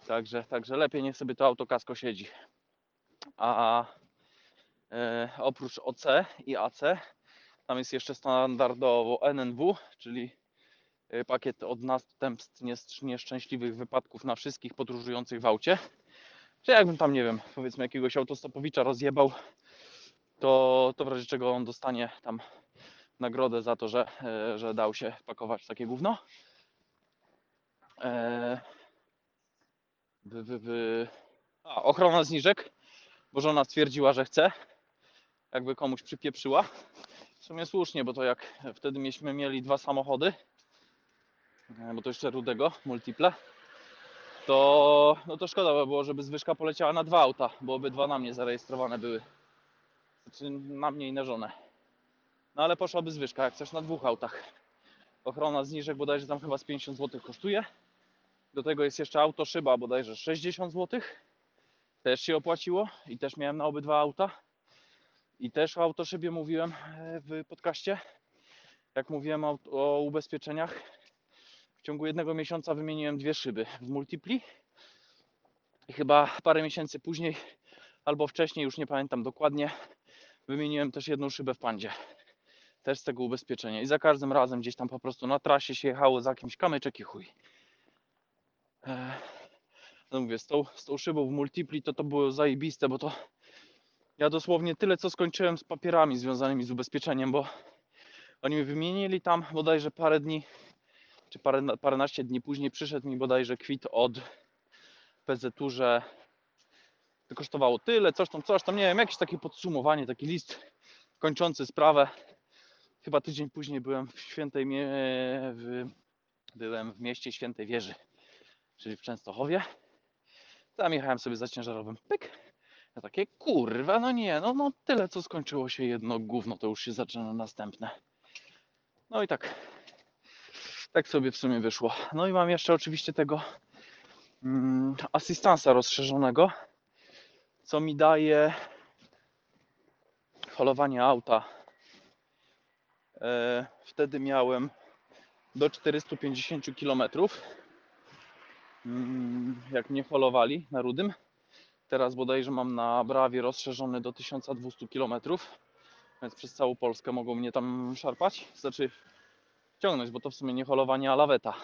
Także, także lepiej niech sobie to autokasko siedzi. A e, oprócz OC i AC, tam jest jeszcze standardowo NNW, czyli e, pakiet od następstw nies- nieszczęśliwych wypadków na wszystkich podróżujących w aucie. Czy jakbym tam, nie wiem, powiedzmy jakiegoś autostopowicza rozjebał, to, to w razie czego on dostanie tam nagrodę za to, że, e, że dał się pakować takie gówno. Wy, wy, wy. A, ochrona zniżek, bo żona stwierdziła, że chce. Jakby komuś przypieprzyła. W sumie słusznie, bo to jak wtedy mieliśmy mieli dwa samochody, e, bo to jeszcze rudego, multiple, to, no to szkoda by było, żeby zwyżka poleciała na dwa auta, bo obydwa na mnie zarejestrowane były. Znaczy na mnie i na żonę. No ale poszłaby zwyżka, jak chcesz na dwóch autach. Ochrona zniżek bodajże tam chyba z 50 zł kosztuje. Do tego jest jeszcze auto szyba bodajże 60 zł. Też się opłaciło i też miałem na obydwa auta. I też o autoszybie mówiłem e, w podcaście. Jak mówiłem o, o ubezpieczeniach. W ciągu jednego miesiąca wymieniłem dwie szyby w multipli. I chyba parę miesięcy później, albo wcześniej, już nie pamiętam dokładnie, wymieniłem też jedną szybę w pandzie też z tego ubezpieczenia. I za każdym razem gdzieś tam po prostu na trasie się jechało za jakimś kamyczek i chuj. No mówię, z tą, z tą szybą w multipli to to było zajebiste, bo to ja dosłownie tyle co skończyłem z papierami związanymi z ubezpieczeniem, bo oni mi wymienili tam bodajże parę dni, czy parę, paręnaście dni później przyszedł mi bodajże kwit od PZU, że to kosztowało tyle, coś tam, coś tam, nie wiem, jakieś takie podsumowanie, taki list kończący sprawę chyba tydzień później byłem w świętej w... byłem w mieście Świętej Wieży, czyli w Częstochowie. Tam jechałem sobie za ciężarowym. Pyk. Ja takie kurwa, no nie, no, no tyle co skończyło się jedno gówno, to już się zaczyna następne. No i tak. Tak sobie w sumie wyszło. No i mam jeszcze oczywiście tego mm, asystansa rozszerzonego, co mi daje holowanie auta Wtedy miałem do 450 km. Mm, Jak mnie holowali na rudym. Teraz bodajże mam na brawie rozszerzony do 1200 km. Więc przez całą Polskę mogą mnie tam szarpać. Znaczy ciągnąć, bo to w sumie nie holowanie, a laweta.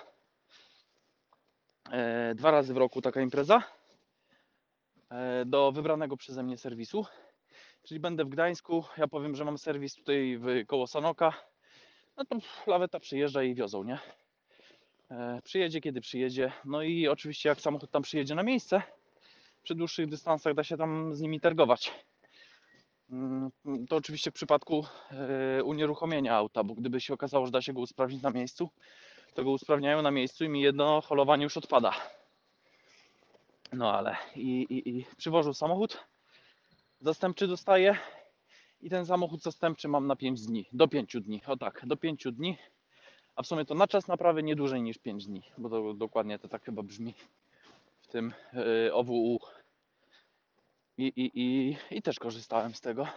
E, Dwa razy w roku taka impreza. E, Do wybranego przeze mnie serwisu. Czyli będę w Gdańsku. Ja powiem, że mam serwis tutaj w koło Sanoka. No to laweta przyjeżdża i wiozą, nie? E, przyjedzie kiedy przyjedzie. No i oczywiście jak samochód tam przyjedzie na miejsce, przy dłuższych dystansach da się tam z nimi targować. Mm, To oczywiście w przypadku e, unieruchomienia auta, bo gdyby się okazało, że da się go usprawnić na miejscu, to go usprawniają na miejscu i mi jedno holowanie już odpada. No ale i, i, i przywożą samochód, zastępczy dostaję i ten samochód zastępczy mam na 5 dni, do 5 dni, o tak, do 5 dni, a w sumie to na czas naprawy nie dłużej niż 5 dni, bo to dokładnie to tak chyba brzmi w tym yy, OWU. I, i, i, I też korzystałem z tego.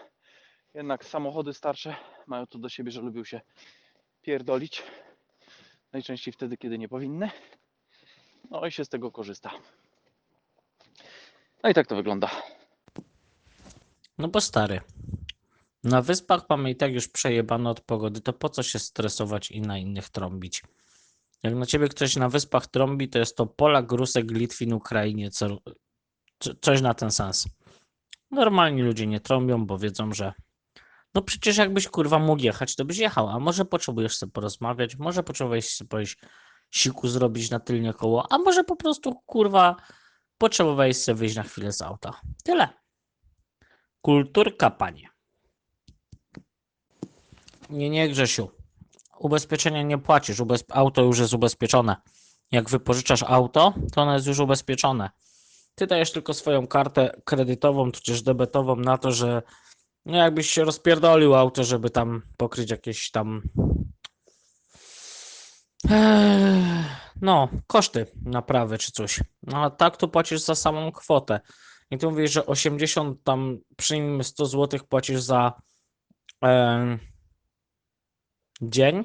Jednak samochody starsze mają to do siebie, że lubią się pierdolić. Najczęściej wtedy, kiedy nie powinny. No i się z tego korzysta. No i tak to wygląda. No bo stary, na wyspach mamy i tak już przejebane od pogody, to po co się stresować i na innych trąbić? Jak na ciebie ktoś na wyspach trąbi, to jest to Polak, Rusek, Litwin, Ukrainie, co, co, coś na ten sens. Normalni ludzie nie trąbią, bo wiedzą, że no przecież jakbyś kurwa mógł jechać, to byś jechał, a może potrzebujesz sobie porozmawiać, może potrzebujesz sobie siku zrobić na tylnie koło, a może po prostu kurwa potrzebowałeś sobie wyjść na chwilę z auta. Tyle. Kulturka, panie. Nie, nie, Grzesiu. ubezpieczenia nie płacisz. Ubez... Auto już jest ubezpieczone. Jak wypożyczasz auto, to ono jest już ubezpieczone. Ty dajesz tylko swoją kartę kredytową, tudzież debetową na to, że no jakbyś się rozpierdolił auto, żeby tam pokryć jakieś tam Eee, no, koszty naprawy czy coś. No a tak to płacisz za samą kwotę. I tu mówisz, że 80 tam przyjmijmy 100 zł płacisz za em, dzień,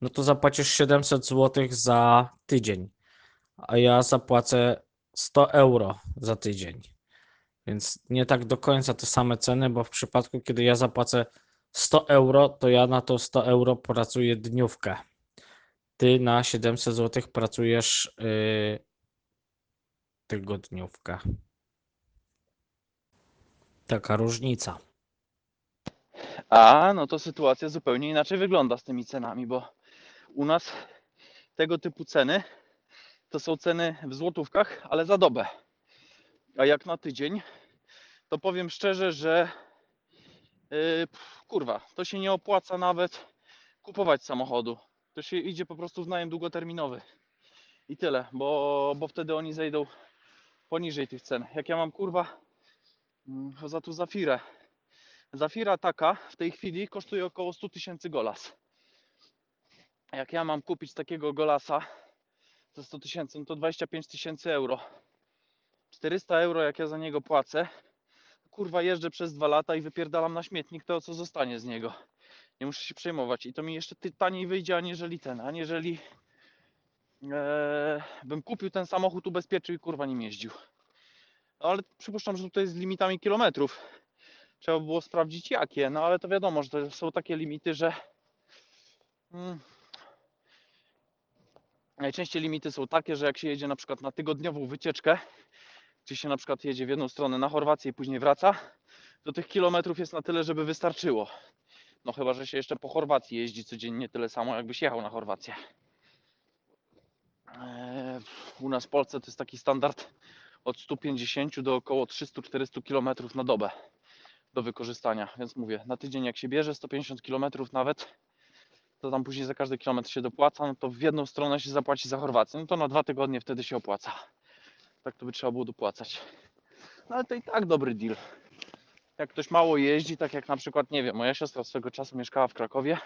no to zapłacisz 700 zł za tydzień, a ja zapłacę 100 euro za tydzień. Więc nie tak do końca te same ceny, bo w przypadku, kiedy ja zapłacę 100 euro, to ja na to 100 euro pracuję dniówkę. Ty na 700 zł pracujesz yy, tygodniówkę. Taka różnica. A, no to sytuacja zupełnie inaczej wygląda z tymi cenami, bo u nas tego typu ceny to są ceny w złotówkach, ale za dobę. A jak na tydzień, to powiem szczerze, że yy, kurwa, to się nie opłaca nawet kupować samochodu. To się idzie po prostu w najem długoterminowy. I tyle, bo, bo wtedy oni zejdą poniżej tych cen. Jak ja mam kurwa za tu Zafirę. Zafira taka w tej chwili kosztuje około 100 tysięcy golas. Jak ja mam kupić takiego golasa za 100 tysięcy, no to 25 tysięcy euro. 400 euro jak ja za niego płacę, kurwa jeżdżę przez dwa lata i wypierdalam na śmietnik to, co zostanie z niego. Nie muszę się przejmować. I to mi jeszcze taniej wyjdzie, aniżeli ten, aniżeli e, bym kupił ten samochód, ubezpieczył i kurwa nim jeździł. Ale przypuszczam, że tutaj z limitami kilometrów. Trzeba by było sprawdzić jakie, no ale to wiadomo, że to są takie limity, że mm, najczęściej limity są takie, że jak się jedzie na przykład na tygodniową wycieczkę, gdzie się na przykład jedzie w jedną stronę na Chorwację i później wraca, to tych kilometrów jest na tyle, żeby wystarczyło. No chyba, że się jeszcze po Chorwacji jeździ codziennie tyle samo, jakbyś jechał na Chorwację. Eee, U nas w Polsce to jest taki standard od 150 do około 300-400 km na dobę do wykorzystania. Więc mówię, na tydzień jak się bierze 150 km nawet, to tam później za każdy kilometr się dopłaca, no to w jedną stronę się zapłaci za Chorwację. No to na dwa tygodnie wtedy się opłaca. Tak to by trzeba było dopłacać. No ale to i tak dobry deal. Jak ktoś mało jeździ, tak jak na przykład, nie wiem, moja siostra swego czasu mieszkała w Krakowie,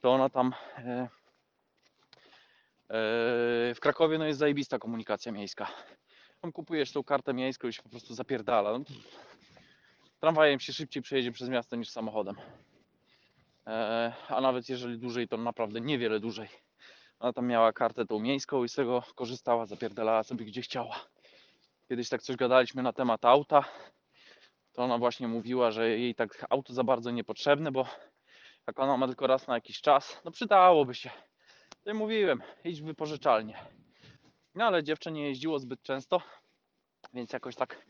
to ona tam e, e, w Krakowie no jest zajebista komunikacja miejska. Tam kupujesz tą kartę miejską i się po prostu zapierdala. No, tramwajem się szybciej przejedzie przez miasto niż samochodem. E, a nawet jeżeli dłużej, to naprawdę niewiele dłużej. Ona tam miała kartę tą miejską i z tego korzystała, zapierdalała sobie gdzie chciała. Kiedyś tak coś gadaliśmy na temat auta, to ona właśnie mówiła, że jej tak auto za bardzo niepotrzebne, bo jak ona ma tylko raz na jakiś czas, no przydałoby się. To mówiłem, idź w wypożyczalnię. No ale dziewczę nie jeździło zbyt często, więc jakoś tak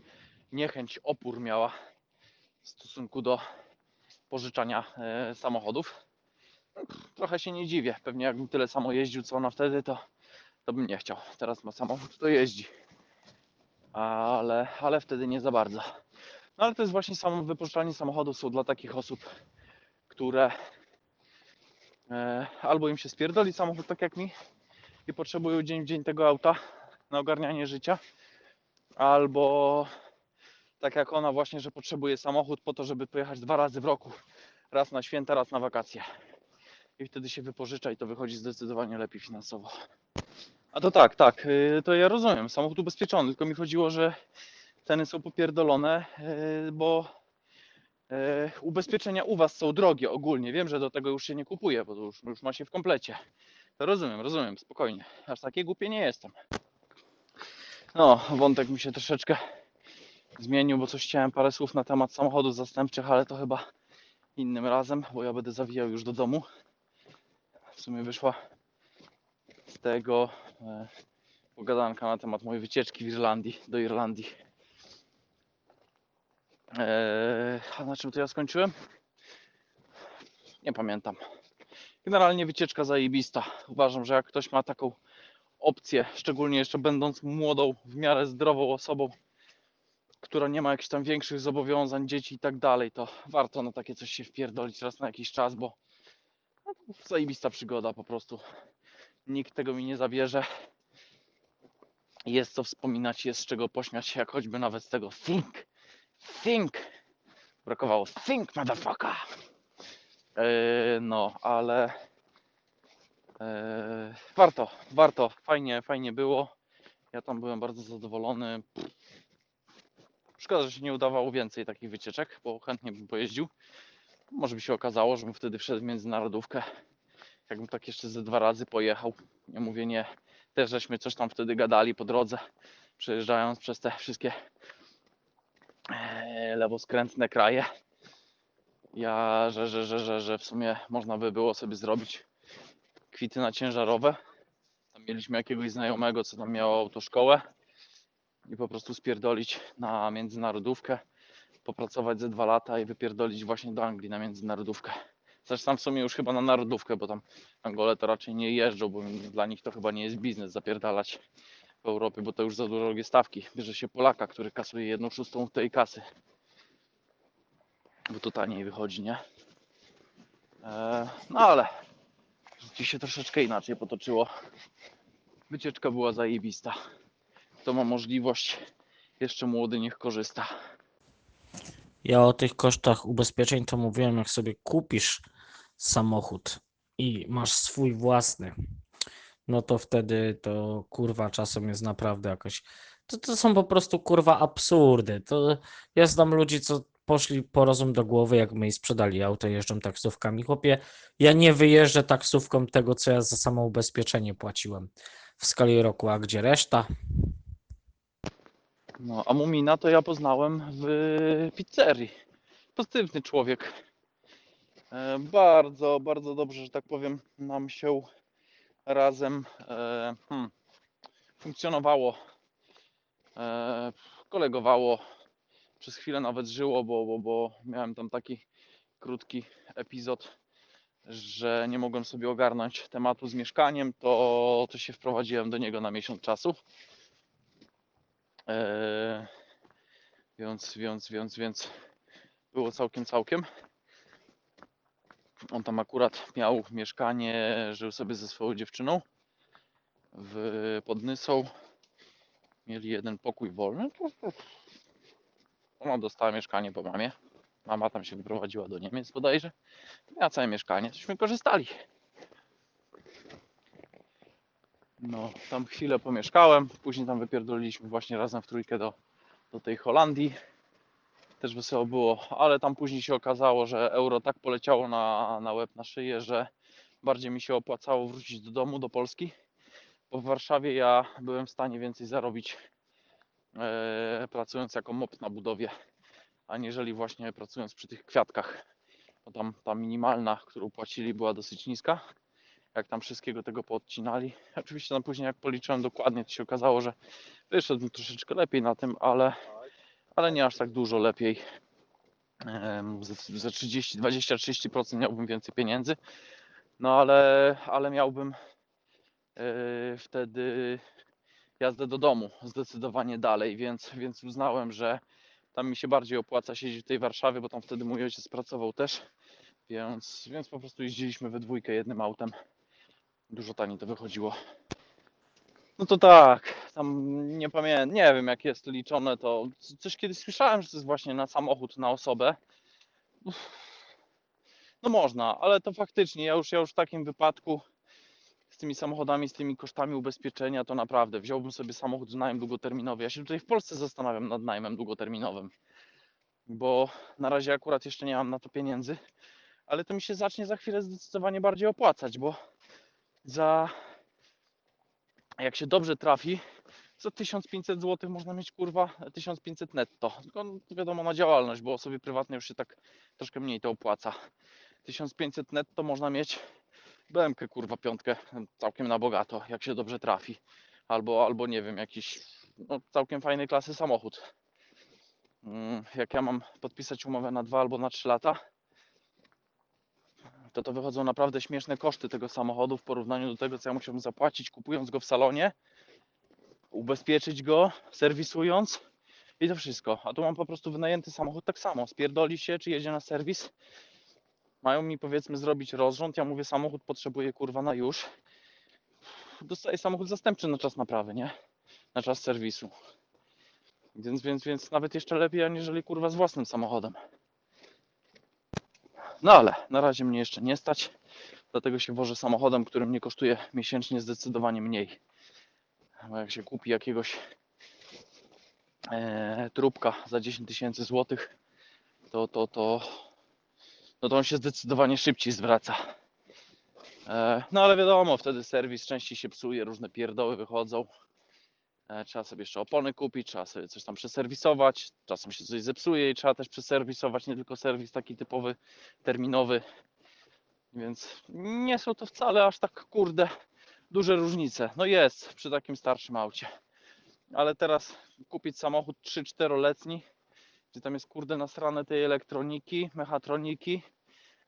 niechęć, opór miała w stosunku do pożyczania e, samochodów. No, Trochę się nie dziwię. Pewnie jakbym tyle samo jeździł co ona wtedy, to, to bym nie chciał. Teraz ma samochód, to jeździ. Ale, ale wtedy nie za bardzo. No ale to jest właśnie samo wypożyczalnie samochodów są dla takich osób, które e, albo im się spierdoli samochód tak jak mi i potrzebują dzień w dzień tego auta na ogarnianie życia, albo tak jak ona właśnie, że potrzebuje samochód po to, żeby pojechać dwa razy w roku. Raz na święta, raz na wakacje. I wtedy się wypożycza i to wychodzi zdecydowanie lepiej finansowo. A to tak, tak, yy, to ja rozumiem, samochód ubezpieczony, tylko mi chodziło, że ceny są popierdolone, yy, bo yy, ubezpieczenia u Was są drogie ogólnie. Wiem, że do tego już się nie kupuje, bo to już, już ma się w komplecie. To rozumiem, rozumiem, spokojnie. Aż takie głupie nie jestem. No, wątek mi się troszeczkę zmienił, bo coś chciałem parę słów na temat samochodów zastępczych, ale to chyba innym razem, bo ja będę zawijał już do domu. W sumie wyszła z tego e, pogadanka na temat mojej wycieczki w Irlandii, do Irlandii. E, a na czym to ja skończyłem? Nie pamiętam. Generalnie wycieczka zajebista. Uważam, że jak ktoś ma taką opcję, szczególnie jeszcze będąc młodą, w miarę zdrową osobą, która nie ma jakichś tam większych zobowiązań, dzieci i tak dalej, to warto na takie coś się wpierdolić raz na jakiś czas, bo no, zajebista przygoda po prostu. Nikt tego mi nie zabierze. Jest co wspominać, jest z czego pośmiać się, jak choćby nawet z tego think, think. Brakowało think, motherfucker. Yy, no, ale yy, warto, warto, fajnie, fajnie było. Ja tam byłem bardzo zadowolony. Szkoda, że się nie udawało więcej takich wycieczek, bo chętnie bym pojeździł. Może by się okazało, żebym wtedy wszedł w międzynarodówkę. Jakbym tak jeszcze ze dwa razy pojechał. Nie mówię nie. Też żeśmy coś tam wtedy gadali po drodze, przejeżdżając przez te wszystkie e, lewoskrętne kraje. Ja, że, że, że, że, że w sumie można by było sobie zrobić kwity na ciężarowe. Tam mieliśmy jakiegoś znajomego, co tam miało autoszkołę i po prostu spierdolić na międzynarodówkę, popracować ze dwa lata i wypierdolić właśnie do Anglii na międzynarodówkę. Zresztą w sumie już chyba na narodówkę, bo tam Angole to raczej nie jeżdżą, bo dla nich to chyba nie jest biznes zapierdalać w Europie, bo to już za drogie stawki. Bierze się Polaka, który kasuje jedną szóstą tej kasy. Bo to taniej wychodzi, nie? Eee, no ale życie się troszeczkę inaczej potoczyło. Wycieczka była zajebista. Kto ma możliwość, jeszcze młody niech korzysta. Ja o tych kosztach ubezpieczeń to mówiłem, jak sobie kupisz samochód i masz swój własny, no to wtedy to kurwa czasem jest naprawdę jakoś. To, to są po prostu kurwa absurdy. To ja znam ludzi, co poszli po rozum do głowy, jak my i sprzedali auto, jeżdżą taksówkami. Chłopie, ja nie wyjeżdżę taksówką tego, co ja za samo ubezpieczenie płaciłem w skali roku, a gdzie reszta? No, a Mumina to ja poznałem w pizzerii. Pozytywny człowiek. E, bardzo, bardzo dobrze, że tak powiem, nam się razem e, hmm, funkcjonowało, e, kolegowało, przez chwilę nawet żyło, bo, bo, bo miałem tam taki krótki epizod, że nie mogłem sobie ogarnąć tematu z mieszkaniem, to, to się wprowadziłem do niego na miesiąc czasu. Eee, więc, więc, więc, więc było całkiem, całkiem. On tam akurat miał mieszkanie, żył sobie ze swoją dziewczyną w Podnysą. Mieli jeden pokój wolny. Ona dostała mieszkanie po mamie. Mama tam się wyprowadziła do Niemiec bodajże. Miała całe mieszkanie, cośmy korzystali. No, tam chwilę pomieszkałem, później tam wypierdoliliśmy właśnie razem w trójkę do, do tej Holandii. Też wesoło było, ale tam później się okazało, że euro tak poleciało na, na łeb, na szyję, że bardziej mi się opłacało wrócić do domu, do Polski. Bo w Warszawie ja byłem w stanie więcej zarobić pracując jako mop na budowie, aniżeli właśnie pracując przy tych kwiatkach. Bo tam ta minimalna, którą płacili, była dosyć niska jak tam wszystkiego tego poodcinali. Oczywiście tam później jak policzyłem dokładnie, to się okazało, że wyszedł troszeczkę lepiej na tym, ale, ale nie aż tak dużo lepiej. Ze 30, 20-30% miałbym więcej pieniędzy, no ale, ale miałbym e, wtedy jazdę do domu zdecydowanie dalej, więc, więc uznałem, że tam mi się bardziej opłaca siedzieć w tej Warszawie, bo tam wtedy mój ojciec pracował też, więc, więc po prostu jeździliśmy we dwójkę jednym autem dużo taniej to wychodziło. No to tak, tam nie pamiętam, nie wiem jak jest liczone to. Coś kiedyś słyszałem, że to jest właśnie na samochód, na osobę. Uff. No można, ale to faktycznie, ja już, ja już w takim wypadku z tymi samochodami, z tymi kosztami ubezpieczenia, to naprawdę wziąłbym sobie samochód w najem długoterminowy. Ja się tutaj w Polsce zastanawiam nad najmem długoterminowym, bo na razie akurat jeszcze nie mam na to pieniędzy, ale to mi się zacznie za chwilę zdecydowanie bardziej opłacać, bo za jak się dobrze trafi, za 1500 zł można mieć kurwa 1500 netto. Tylko no, wiadomo na działalność, bo osoby prywatne już się tak troszkę mniej to opłaca. 1500 netto można mieć BMK kurwa piątkę całkiem na bogato, jak się dobrze trafi. Albo, albo nie wiem, jakiś no, całkiem fajnej klasy samochód. Mm, Jak ja mam podpisać umowę na 2 albo na 3 lata, to to wychodzą naprawdę śmieszne koszty tego samochodu w porównaniu do tego, co ja musiałbym zapłacić kupując go w salonie, ubezpieczyć go, serwisując i to wszystko. A tu mam po prostu wynajęty samochód tak samo. Spierdoli się, czy jedzie na serwis. Mają mi powiedzmy zrobić rozrząd, ja mówię samochód potrzebuję kurwa na już. Dostaję samochód zastępczy na czas naprawy, nie? Na czas serwisu. Więc, więc, więc nawet jeszcze lepiej, aniżeli kurwa z własnym samochodem. No ale na razie mnie jeszcze nie stać, dlatego się wożę samochodem, który mnie kosztuje miesięcznie zdecydowanie mniej. Bo jak się kupi jakiegoś e, trupka za 10 tysięcy złotych, to, to, to, no to on się zdecydowanie szybciej zwraca. E, no ale wiadomo, wtedy serwis częściej się psuje, różne pierdoły wychodzą. E, trzeba sobie jeszcze opony kupić, trzeba sobie coś tam przeserwisować, czasem się coś zepsuje i trzeba też przeserwisować, nie tylko serwis taki typowy, terminowy. Więc nie są to wcale aż tak kurde duże różnice. No jest przy takim starszym aucie. Ale teraz kupić samochód 3-4-letni, gdzie tam jest kurde nasrane tej elektroniki, mechatroniki,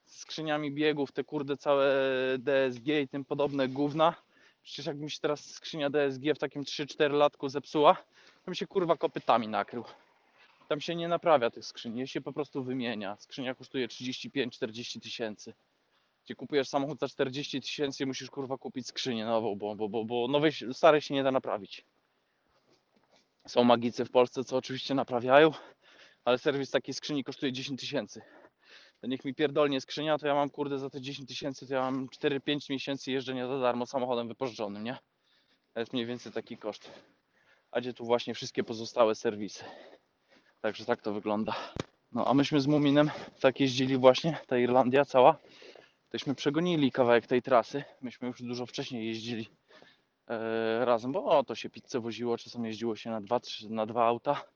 skrzyniami biegów, te kurde całe DSG i tym podobne gówna. Przecież jakby mi się teraz skrzynia DSG w takim 3-4 latku zepsuła, to bym się kurwa kopytami nakrył. Tam się nie naprawia tych skrzyni, je się po prostu wymienia. Skrzynia kosztuje 35-40 tysięcy. Gdzie kupujesz samochód za 40 tysięcy musisz kurwa kupić skrzynię nową, bo, bo, bo, bo nowej, starej się nie da naprawić. Są magicy w Polsce, co oczywiście naprawiają, ale serwis takiej skrzyni kosztuje 10 tysięcy. To niech mi pierdolnie skrzynia, to ja mam kurde za te 10 tysięcy, to ja mam 4-5 miesięcy jeżdżenia za darmo samochodem wypożyczonym, nie? To jest mniej więcej taki koszt. A gdzie tu właśnie wszystkie pozostałe serwisy. Także tak to wygląda. No a myśmy z Muminem tak jeździli właśnie, ta Irlandia cała. Tośmy przegonili kawałek tej trasy. Myśmy już dużo wcześniej jeździli e, razem, bo o, to się pizzę woziło, czasem jeździło się na dwa, trzy, na dwa auta.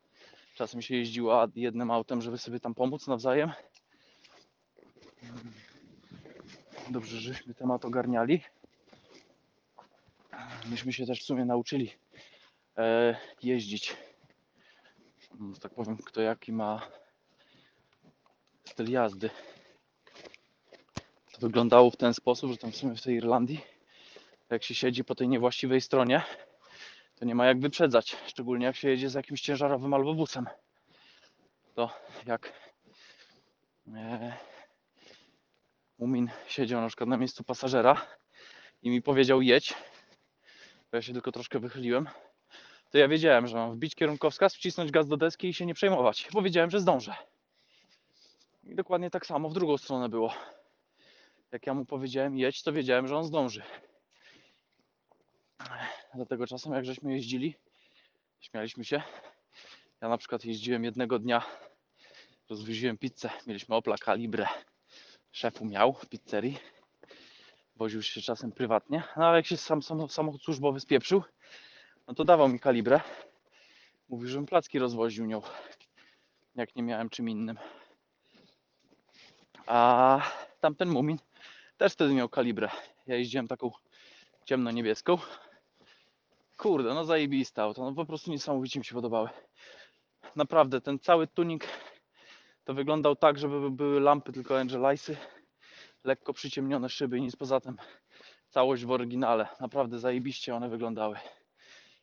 Czasem się jeździło jednym autem, żeby sobie tam pomóc nawzajem. Dobrze, żeśmy temat ogarniali. Myśmy się też w sumie nauczyli e, jeździć. Że Tak powiem, kto jaki ma styl jazdy. To wyglądało w ten sposób, że tam w sumie w tej Irlandii, jak się siedzi po tej niewłaściwej stronie, to nie ma jak wyprzedzać. Szczególnie jak się jedzie z jakimś ciężarowym albo busem. To jak e, Mumin siedział na przykład na miejscu pasażera i mi powiedział jedź, bo ja się tylko troszkę wychyliłem, to ja wiedziałem, że mam wbić kierunkowskaz, wcisnąć gaz do deski i się nie przejmować, bo wiedziałem, że zdążę. I dokładnie tak samo w drugą stronę było. Jak ja mu powiedziałem jedź, to wiedziałem, że on zdąży. Dlatego czasem jak żeśmy jeździli, śmialiśmy się. Ja na przykład jeździłem jednego dnia, rozwoziłem pizzę, mieliśmy Opla Calibre szefu miał w pizzerii. Woził się czasem prywatnie, no ale jak się sam sam- samochód służbowy spieprzył, no to dawał mi kalibrę. Mówił, żebym placki rozwoził nią, jak nie miałem czym innym. A tamten mumin też wtedy miał kalibrę. Ja jeździłem taką ciemno-niebieską. Kurde, no zajebista auto, no po prostu niesamowicie mi się podobały. Naprawdę, ten cały tuning to wyglądał tak, żeby były lampy tylko Angelisy, lekko przyciemnione szyby i nic poza tym. Całość w oryginale. Naprawdę zajebiście one wyglądały.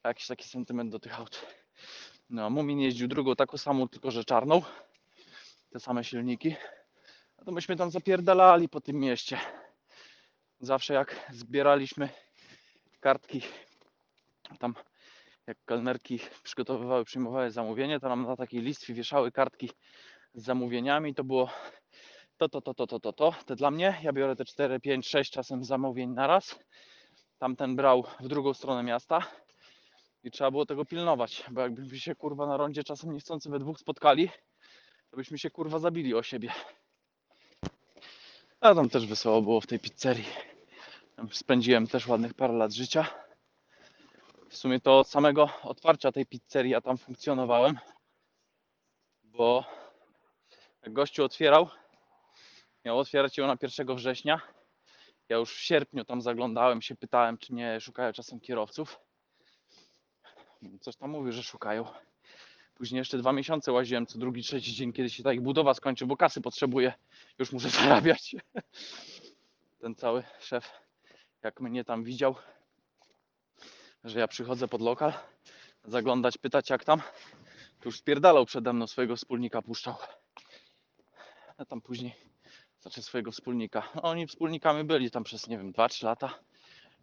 Jakiś taki sentyment do tych aut. No, Mumin jeździł drugą taką samą, tylko że czarną. Te same silniki. No to myśmy tam zapierdalali po tym mieście. Zawsze jak zbieraliśmy kartki, tam jak kelnerki przygotowywały, przyjmowały zamówienie, to nam na takiej listwie wieszały kartki z zamówieniami. To było to, to, to, to, to, to, to, te dla mnie. Ja biorę te 4, 5, 6 czasem zamówień na raz. Tamten brał w drugą stronę miasta i trzeba było tego pilnować, bo jakbyśmy się kurwa na rondzie czasem niechcący we dwóch spotkali, to byśmy się kurwa zabili o siebie. A tam też wesoło było w tej pizzerii. Tam spędziłem też ładnych parę lat życia. W sumie to od samego otwarcia tej pizzerii ja tam funkcjonowałem, bo jak gościu otwierał, miał otwierać ją na 1 września. Ja już w sierpniu tam zaglądałem, się pytałem, czy nie szukają czasem kierowców. Coś tam mówił, że szukają. Później jeszcze dwa miesiące łaziłem co drugi, trzeci dzień, kiedy się ta ich budowa skończy, bo kasy potrzebuję. Już muszę zarabiać. Ten cały szef, jak mnie tam widział, że ja przychodzę pod lokal, zaglądać, pytać jak tam, to już spierdalał przede mną swojego wspólnika, puszczał. A tam później znaczy swojego wspólnika. No, oni wspólnikami byli tam przez, nie wiem, 2-3 lata.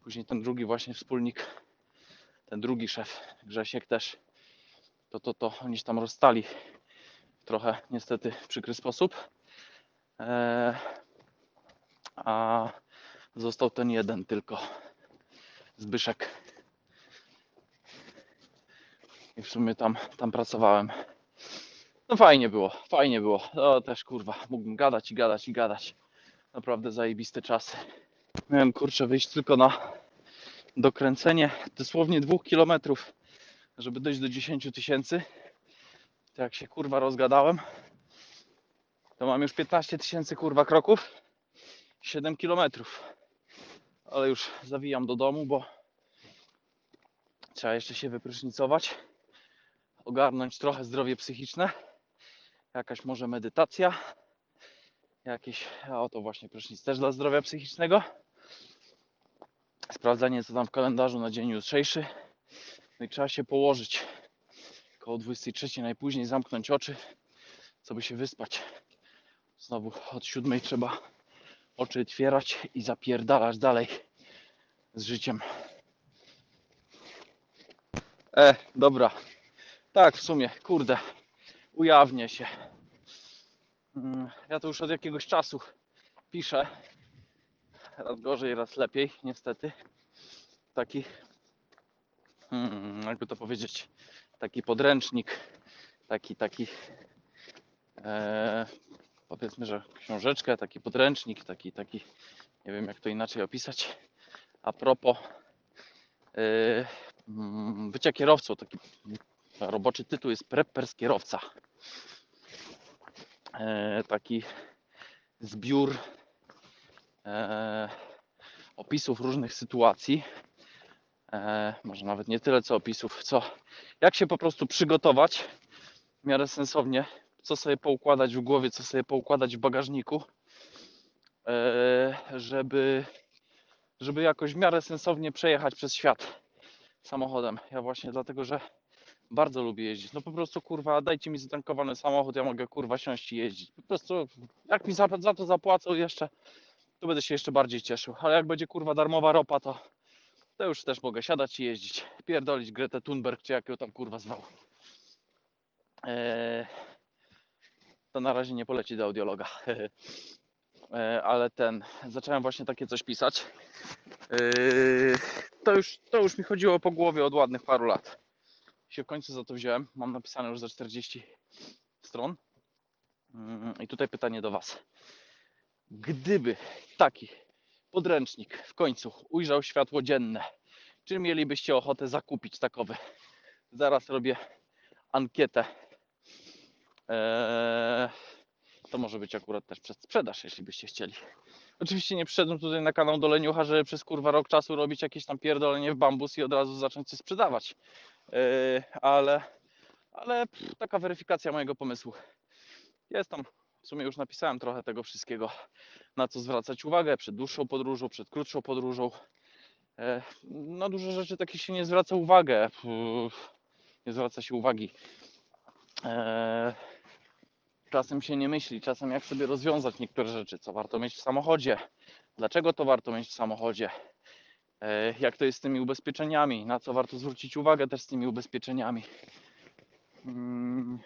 Później ten drugi właśnie wspólnik, ten drugi szef, Grzesiek też, to, to, to oni się tam rozstali w trochę niestety przykry sposób. Eee, a został ten jeden tylko, Zbyszek. I w sumie tam, tam pracowałem. No fajnie było, fajnie było. No też kurwa, mógłbym gadać i gadać i gadać. Naprawdę zajebiste czasy. Miałem kurczę wyjść tylko na dokręcenie dosłownie dwóch kilometrów, żeby dojść do 10 tysięcy. To jak się kurwa rozgadałem, to mam już 15 tysięcy kurwa kroków, 7 kilometrów. Ale już zawijam do domu, bo trzeba jeszcze się wyprysznicować, ogarnąć trochę zdrowie psychiczne, jakaś może medytacja, jakieś, a oto właśnie prysznic też dla zdrowia psychicznego. Sprawdzanie co tam w kalendarzu na dzień jutrzejszy. No i trzeba się położyć koło 23 najpóźniej, zamknąć oczy, co by się wyspać. Znowu od siódmej trzeba oczy otwierać i zapierdalać dalej z życiem. E, dobra. Tak, w sumie, kurde, ujawnię się. Mm, Ja to już od jakiegoś czasu piszę. Raz gorzej, raz lepiej, niestety. Taki, mm, jakby to powiedzieć, taki podręcznik, taki, taki, e, powiedzmy, że książeczkę, taki podręcznik, taki, taki, nie wiem jak to inaczej opisać. A propos e, mm, bycia kierowcą, taki roboczy tytuł jest Preppers kierowca. E, taki zbiór e, opisów różnych sytuacji. E, może nawet nie tyle co opisów, co jak się po prostu przygotować w miarę sensownie, co sobie poukładać w głowie, co sobie poukładać w bagażniku, e, żeby, żeby jakoś w miarę sensownie przejechać przez świat samochodem. Ja właśnie dlatego, że bardzo lubię jeździć. No po prostu kurwa, dajcie mi zatankowany samochód, ja mogę kurwa siąść i jeździć. Po prostu jak mi za, za to zapłacą jeszcze, to będę się jeszcze bardziej cieszył. Ale jak będzie kurwa darmowa ropa, to, to już też mogę siadać i jeździć. Pierdolić Gretę Thunberg, czy jak ją tam kurwa zwał. Eee, to na razie nie poleci do audiologa. Eee, ale ten, zacząłem właśnie takie coś pisać. Eee, to, już, to już mi chodziło po głowie od ładnych paru lat się w końcu za to wziąłem. Mam napisane już za 40 stron. Mm, I tutaj pytanie do Was. Gdyby taki podręcznik w końcu ujrzał światło dzienne, czy mielibyście ochotę zakupić takowy? Zaraz robię ankietę. Eee, to może być akurat też przez sprzedaż, jeśli byście chcieli. Oczywiście nie przyszedłem tutaj na kanał do Leniucha, żeby przez kurwa rok czasu robić jakieś tam pierdolenie w bambus i od razu zacząć coś sprzedawać. Yy, ale, ale taka weryfikacja mojego pomysłu. Jest tam, w sumie już napisałem trochę tego wszystkiego, na co zwracać uwagę przed dłuższą podróżą, przed krótszą podróżą. Yy, Na dużo rzeczy takich się nie zwraca uwagę. Nie zwraca się uwagi. Yy, Czasem się nie myśli, czasem jak sobie rozwiązać niektóre rzeczy, co warto mieć w samochodzie, dlaczego to warto mieć w samochodzie, E, jak to jest z tymi ubezpieczeniami, na co warto zwrócić uwagę też z tymi ubezpieczeniami. Mm,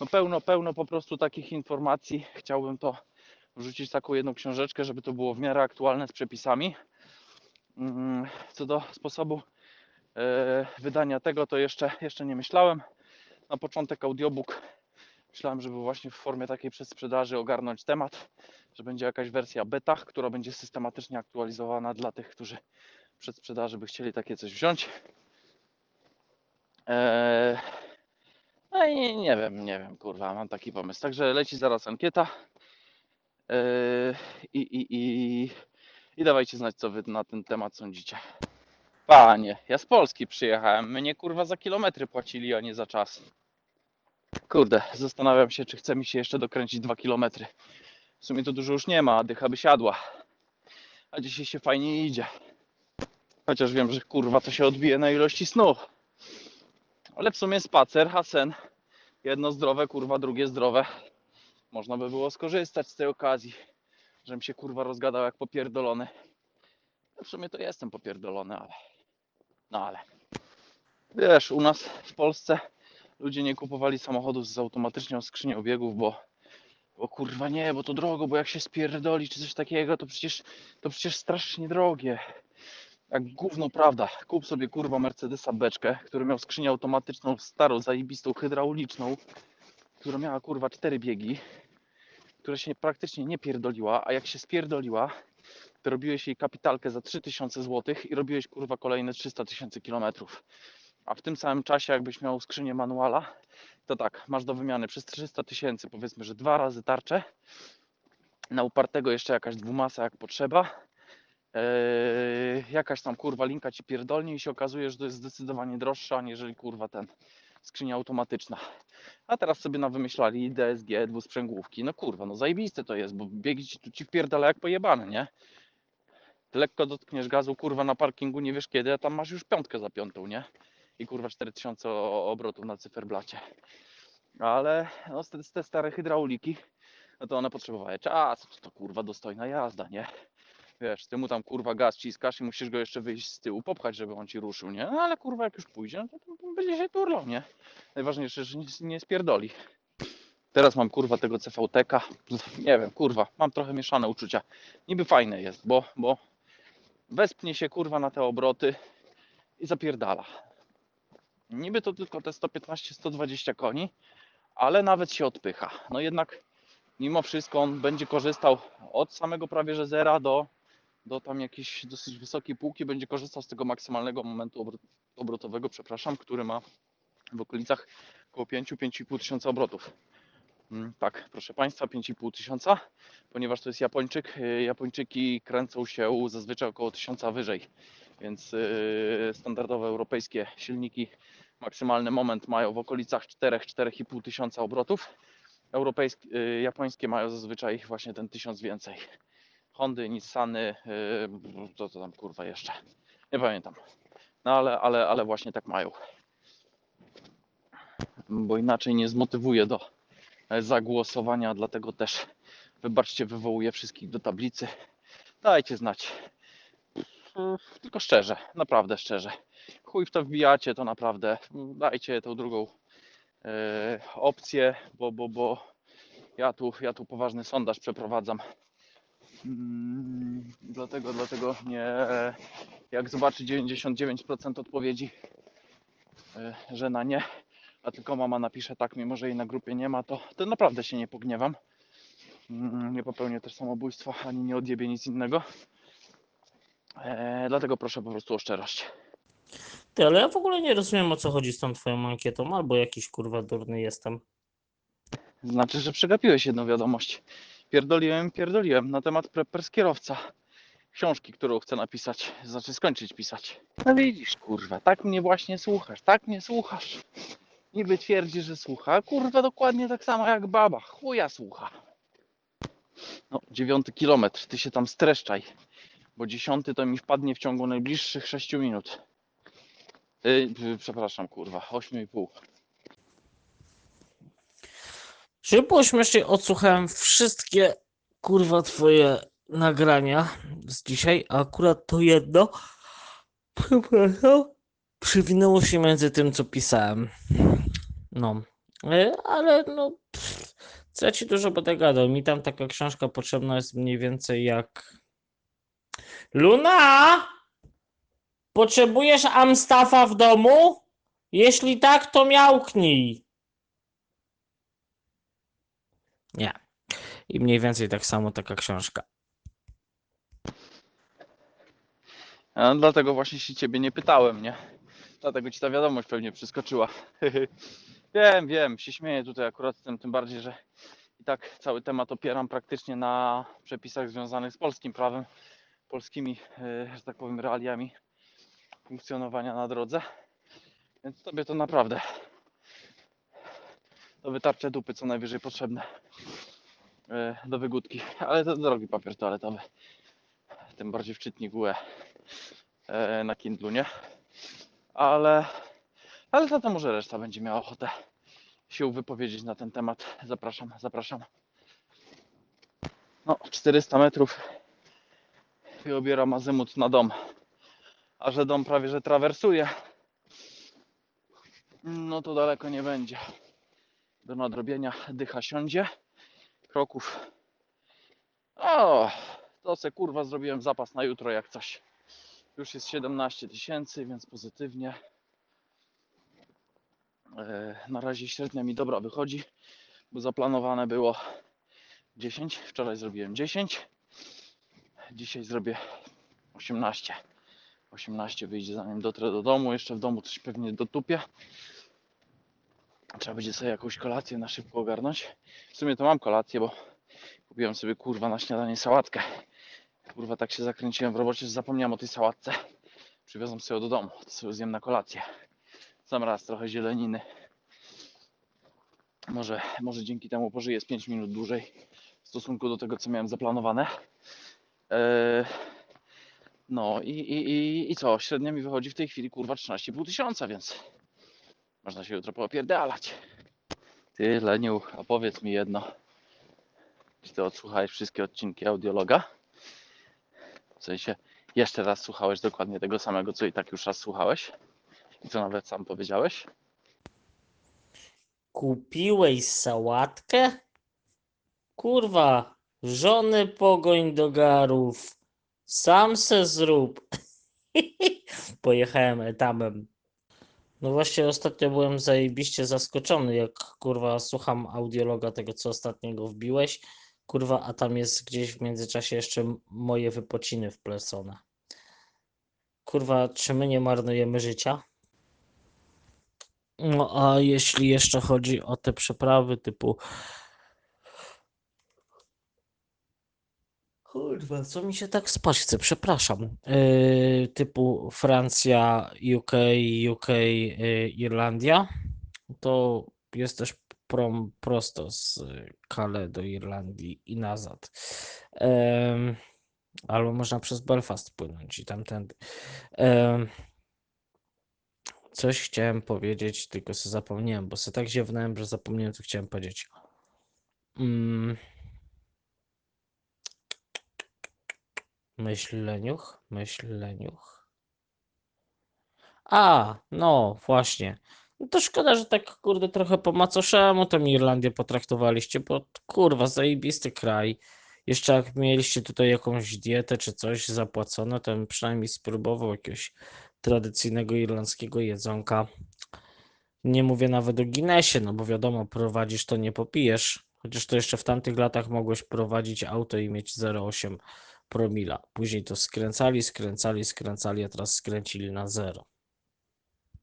No pełno, pełno po prostu takich informacji. Chciałbym to wrzucić taką jedną książeczkę, żeby to było w miarę aktualne z przepisami. Mm, Co do sposobu e, wydania tego, to jeszcze, jeszcze nie myślałem. Na początek audiobook myślałem, żeby właśnie w formie takiej przedsprzedaży ogarnąć temat, że będzie jakaś wersja beta, która będzie systematycznie aktualizowana dla tych, którzy przed sprzedaży by chcieli takie coś wziąć. Eee, no i nie, nie wiem, nie wiem, kurwa, mam taki pomysł. Także leci zaraz ankieta. Eee, i, i, i, I dawajcie znać, co wy na ten temat sądzicie. Panie, ja z Polski przyjechałem. Mnie kurwa za kilometry płacili, a nie za czas. Kurde, zastanawiam się, czy chce mi się jeszcze dokręcić dwa kilometry. W sumie to dużo już nie ma, a dycha by siadła. A dzisiaj się fajnie idzie. Chociaż wiem, że kurwa to się odbije na ilości snu. Ale w sumie spacer, a sen. Jedno zdrowe, kurwa, drugie zdrowe. Można by było skorzystać z tej okazji. żebym się kurwa rozgadał jak popierdolony. No w sumie to jestem popierdolony, ale. No ale. Wiesz, u nas w Polsce ludzie nie kupowali samochodów z automatyczną skrzynią biegów, bo, bo kurwa nie, bo to drogo, bo jak się spierdoli czy coś takiego, to przecież to przecież strasznie drogie. Jak gówno prawda, kup sobie kurwa Mercedesa beczkę, który miał skrzynię automatyczną, starą, zajebistą, hydrauliczną, która miała kurwa cztery biegi, która się praktycznie nie pierdoliła, a jak się spierdoliła, to robiłeś jej kapitalkę za 3000 zł i robiłeś kurwa kolejne 300 tysięcy kilometrów. A w tym samym czasie, jakbyś miał skrzynię manuala, to tak, masz do wymiany przez 300 tysięcy, powiedzmy, że dwa razy tarczę, na upartego jeszcze jakaś dwumasa jak potrzeba, Eee, jakaś tam kurwa linka ci pierdolnie i się okazuje, że to jest zdecydowanie droższa, aniżeli kurwa ten skrzynia automatyczna. A teraz sobie na wymyślali DSG, dwusprzęgłówki. No kurwa, no zajebiste to jest, bo biegi ci tu ci wpierdala jak pojebane, nie? Ty lekko dotkniesz gazu, kurwa, na parkingu, nie wiesz kiedy, a tam masz już piątkę za piątą, nie? I kurwa 4000 o- obrotów na cyferblacie. Ale no, te, te stare hydrauliki, no to one potrzebowały czasu, to, kurwa dostojna jazda, nie? Wiesz, ty mu tam kurwa gaz ciskasz i musisz go jeszcze wyjść z tyłu, popchać, żeby on ci ruszył, nie? No ale kurwa jak już pójdzie, no to, będzie się turlał, nie? Najważniejsze, że nie, nie spierdoli. Teraz mam kurwa tego CVTK, nie wiem, kurwa, mam trochę mieszane uczucia. Niby fajne jest, bo, bo wespnie się kurwa na te obroty i zapierdala. Niby to tylko te 115-120 koni, ale nawet się odpycha. No jednak mimo wszystko on będzie korzystał od samego prawie że zera do, do tam jakiejś dosyć wysokiej półki, będzie korzystał z tego maksymalnego momentu obro- obrotowego, przepraszam, który ma w okolicach około 5-5,5 tysiąca obrotów. Mm, Tak, proszę Państwa, 5,5 tysiąca, ponieważ to jest Japończyk. y, Japończyki kręcą się zazwyczaj około 1000 wyżej, więc y, standardowe europejskie silniki maksymalny moment mają w okolicach 4-4,5 tysiąca obrotów. Europejskie, y, japońskie mają zazwyczaj właśnie ten tysiąc więcej. Hondy, Nissany, y, to co tam kurwa jeszcze, nie pamiętam. No ale, ale, ale właśnie tak mają. Bo inaczej nie zmotywuje do zagłosowania, dlatego też wybaczcie, wywołuję wszystkich do tablicy. Dajcie znać. Mm, Tylko szczerze, naprawdę szczerze. Chuj w to wbijacie, to naprawdę dajcie tą drugą e, opcję, bo, bo, bo ja tu, ja tu poważny sondaż przeprowadzam. Mm, Dlatego, dlatego nie. Jak zobaczy 99% odpowiedzi, e, że na nie, a tylko mama napisze tak, mimo że jej na grupie nie ma, to, to naprawdę się nie pogniewam. Mm, Nie popełnię też samobójstwa, ani nie odjebię nic innego. E, dlatego proszę po prostu o szczerość. Ty, ale ja w ogóle nie rozumiem o co chodzi z tą twoją ankietą, albo jakiś kurwa durny jestem. Znaczy, że przegapiłeś jedną wiadomość. Pierdoliłem, pierdoliłem na temat preppers kierowca. Książki, którą chcę napisać, znaczy skończyć pisać. No widzisz, kurwa, tak mnie właśnie słuchasz, tak mnie słuchasz. Niby twierdzi, że słucha, a kurwa dokładnie tak samo jak baba, chuja słucha. No, dziewiąty kilometr, ty się tam streszczaj, bo dziesiąty to mi wpadnie w ciągu najbliższych sześciu minut. Yy, przepraszam, kurwa, ośmiu i pół. Żeby było śmieszniej, odsłuchałem wszystkie kurwa twoje nagrania z dzisiaj, a akurat to jedno, przepraszam, przywinęło się między tym, co pisałem. No, E, ale no, pff, co ja ci dużo będę gadał. Mi tam taka książka potrzebna jest mniej więcej jak... Luna! Potrzebujesz Amstafa w domu? Jeśli tak, to miałknij. Nie. I mniej więcej tak samo taka książka. Dlatego właśnie się ciebie nie pytałem, nie? Dlatego ci ta wiadomość pewnie przeskoczyła. wiem, wiem, się śmieję tutaj akurat z tym, tym bardziej, że i tak cały temat opieram praktycznie na przepisach związanych z polskim prawem, polskimi, e, że tak powiem, realiami funkcjonowania na drodze. Więc tobie to naprawdę do wytarcia dupy co najwyżej potrzebne e, do wygódki, ale to drogi papier toaletowy. Tym bardziej w czytniku e, na Kindlu, nie? Ale, ale to, to może reszta będzie miała ochotę się wypowiedzieć na ten temat. Zapraszam, zapraszam. No, 400 metrów i obieram azymut na dom. A że dom prawie że trawersuje, no to daleko nie będzie. Do nadrobienia dycha siądzie. Kroków. O, to se kurwa zrobiłem zapas na jutro jak coś. Już jest 17 tysięcy, więc pozytywnie. E, Na razie średnia mi dobra wychodzi, bo zaplanowane było 10. Wczoraj zrobiłem 10. Dzisiaj zrobię 18. 18 wyjdzie zanim dotrę do domu. Jeszcze w domu coś pewnie dotupię. Trzeba będzie sobie jakąś kolację na szybko ogarnąć. W sumie to mam kolację, bo kupiłem sobie kurwa na śniadanie sałatkę. Kurwa tak się zakręciłem w robocie, że zapomniałem o tej sałatce. Przywiozłem sobie do domu. To sobie zjem na kolację. Sam raz trochę zieleniny. Może, może dzięki temu pożyję z 5 minut dłużej w stosunku do tego, co miałem zaplanowane. Eee, no i, i, i, i co? Średnia mi wychodzi w tej chwili kurwa 13,5 tysiąca, więc można się jutro poopierdalać. Ty, Leniu, a powiedz mi jedno. Czy ty odsłuchałeś wszystkie odcinki audiologa? W sensie, jeszcze raz słuchałeś dokładnie tego samego, co i tak już raz słuchałeś? I co nawet sam powiedziałeś? Kupiłeś sałatkę? Kurwa, żony pogoń do garów. Sam se zrób. Pojechałem etamem. No właśnie ostatnio byłem zajebiście zaskoczony, jak kurwa słucham audiologa tego, co ostatniego wbiłeś. Kurwa, a tam jest gdzieś w międzyczasie jeszcze moje wypociny wplecone. Kurwa, czy my nie marnujemy życia? No a jeśli jeszcze chodzi o te przeprawy typu. Kurwa, co mi się tak spać chce, przepraszam. Yy, typu Francja, UK, UK, yy, Irlandia, to jest też prom prosto z Calais do Irlandii i nazad. Em, albo można przez Belfast płynąć i tamtędy. Em, Coś chciałem powiedzieć, tylko sobie zapomniałem, bo sobie tak ziewnąłem, że zapomniałem, co chciałem powiedzieć. Mm. Myśleniuch, myśleniuch. A, no właśnie. No to szkoda, że tak kurde trochę po macoszemu tą Irlandię potraktowaliście, bo kurwa, zajebisty kraj. Jeszcze jak mieliście tutaj jakąś dietę czy coś zapłacone, to bym przynajmniej spróbował jakiegoś tradycyjnego irlandzkiego jedzonka. Nie mówię nawet o Guinnessie, no bo wiadomo, prowadzisz to nie popijesz. Chociaż to jeszcze w tamtych latach mogłeś prowadzić auto i mieć 0,8 promila. Później to skręcali, skręcali, skręcali, a teraz skręcili na zero.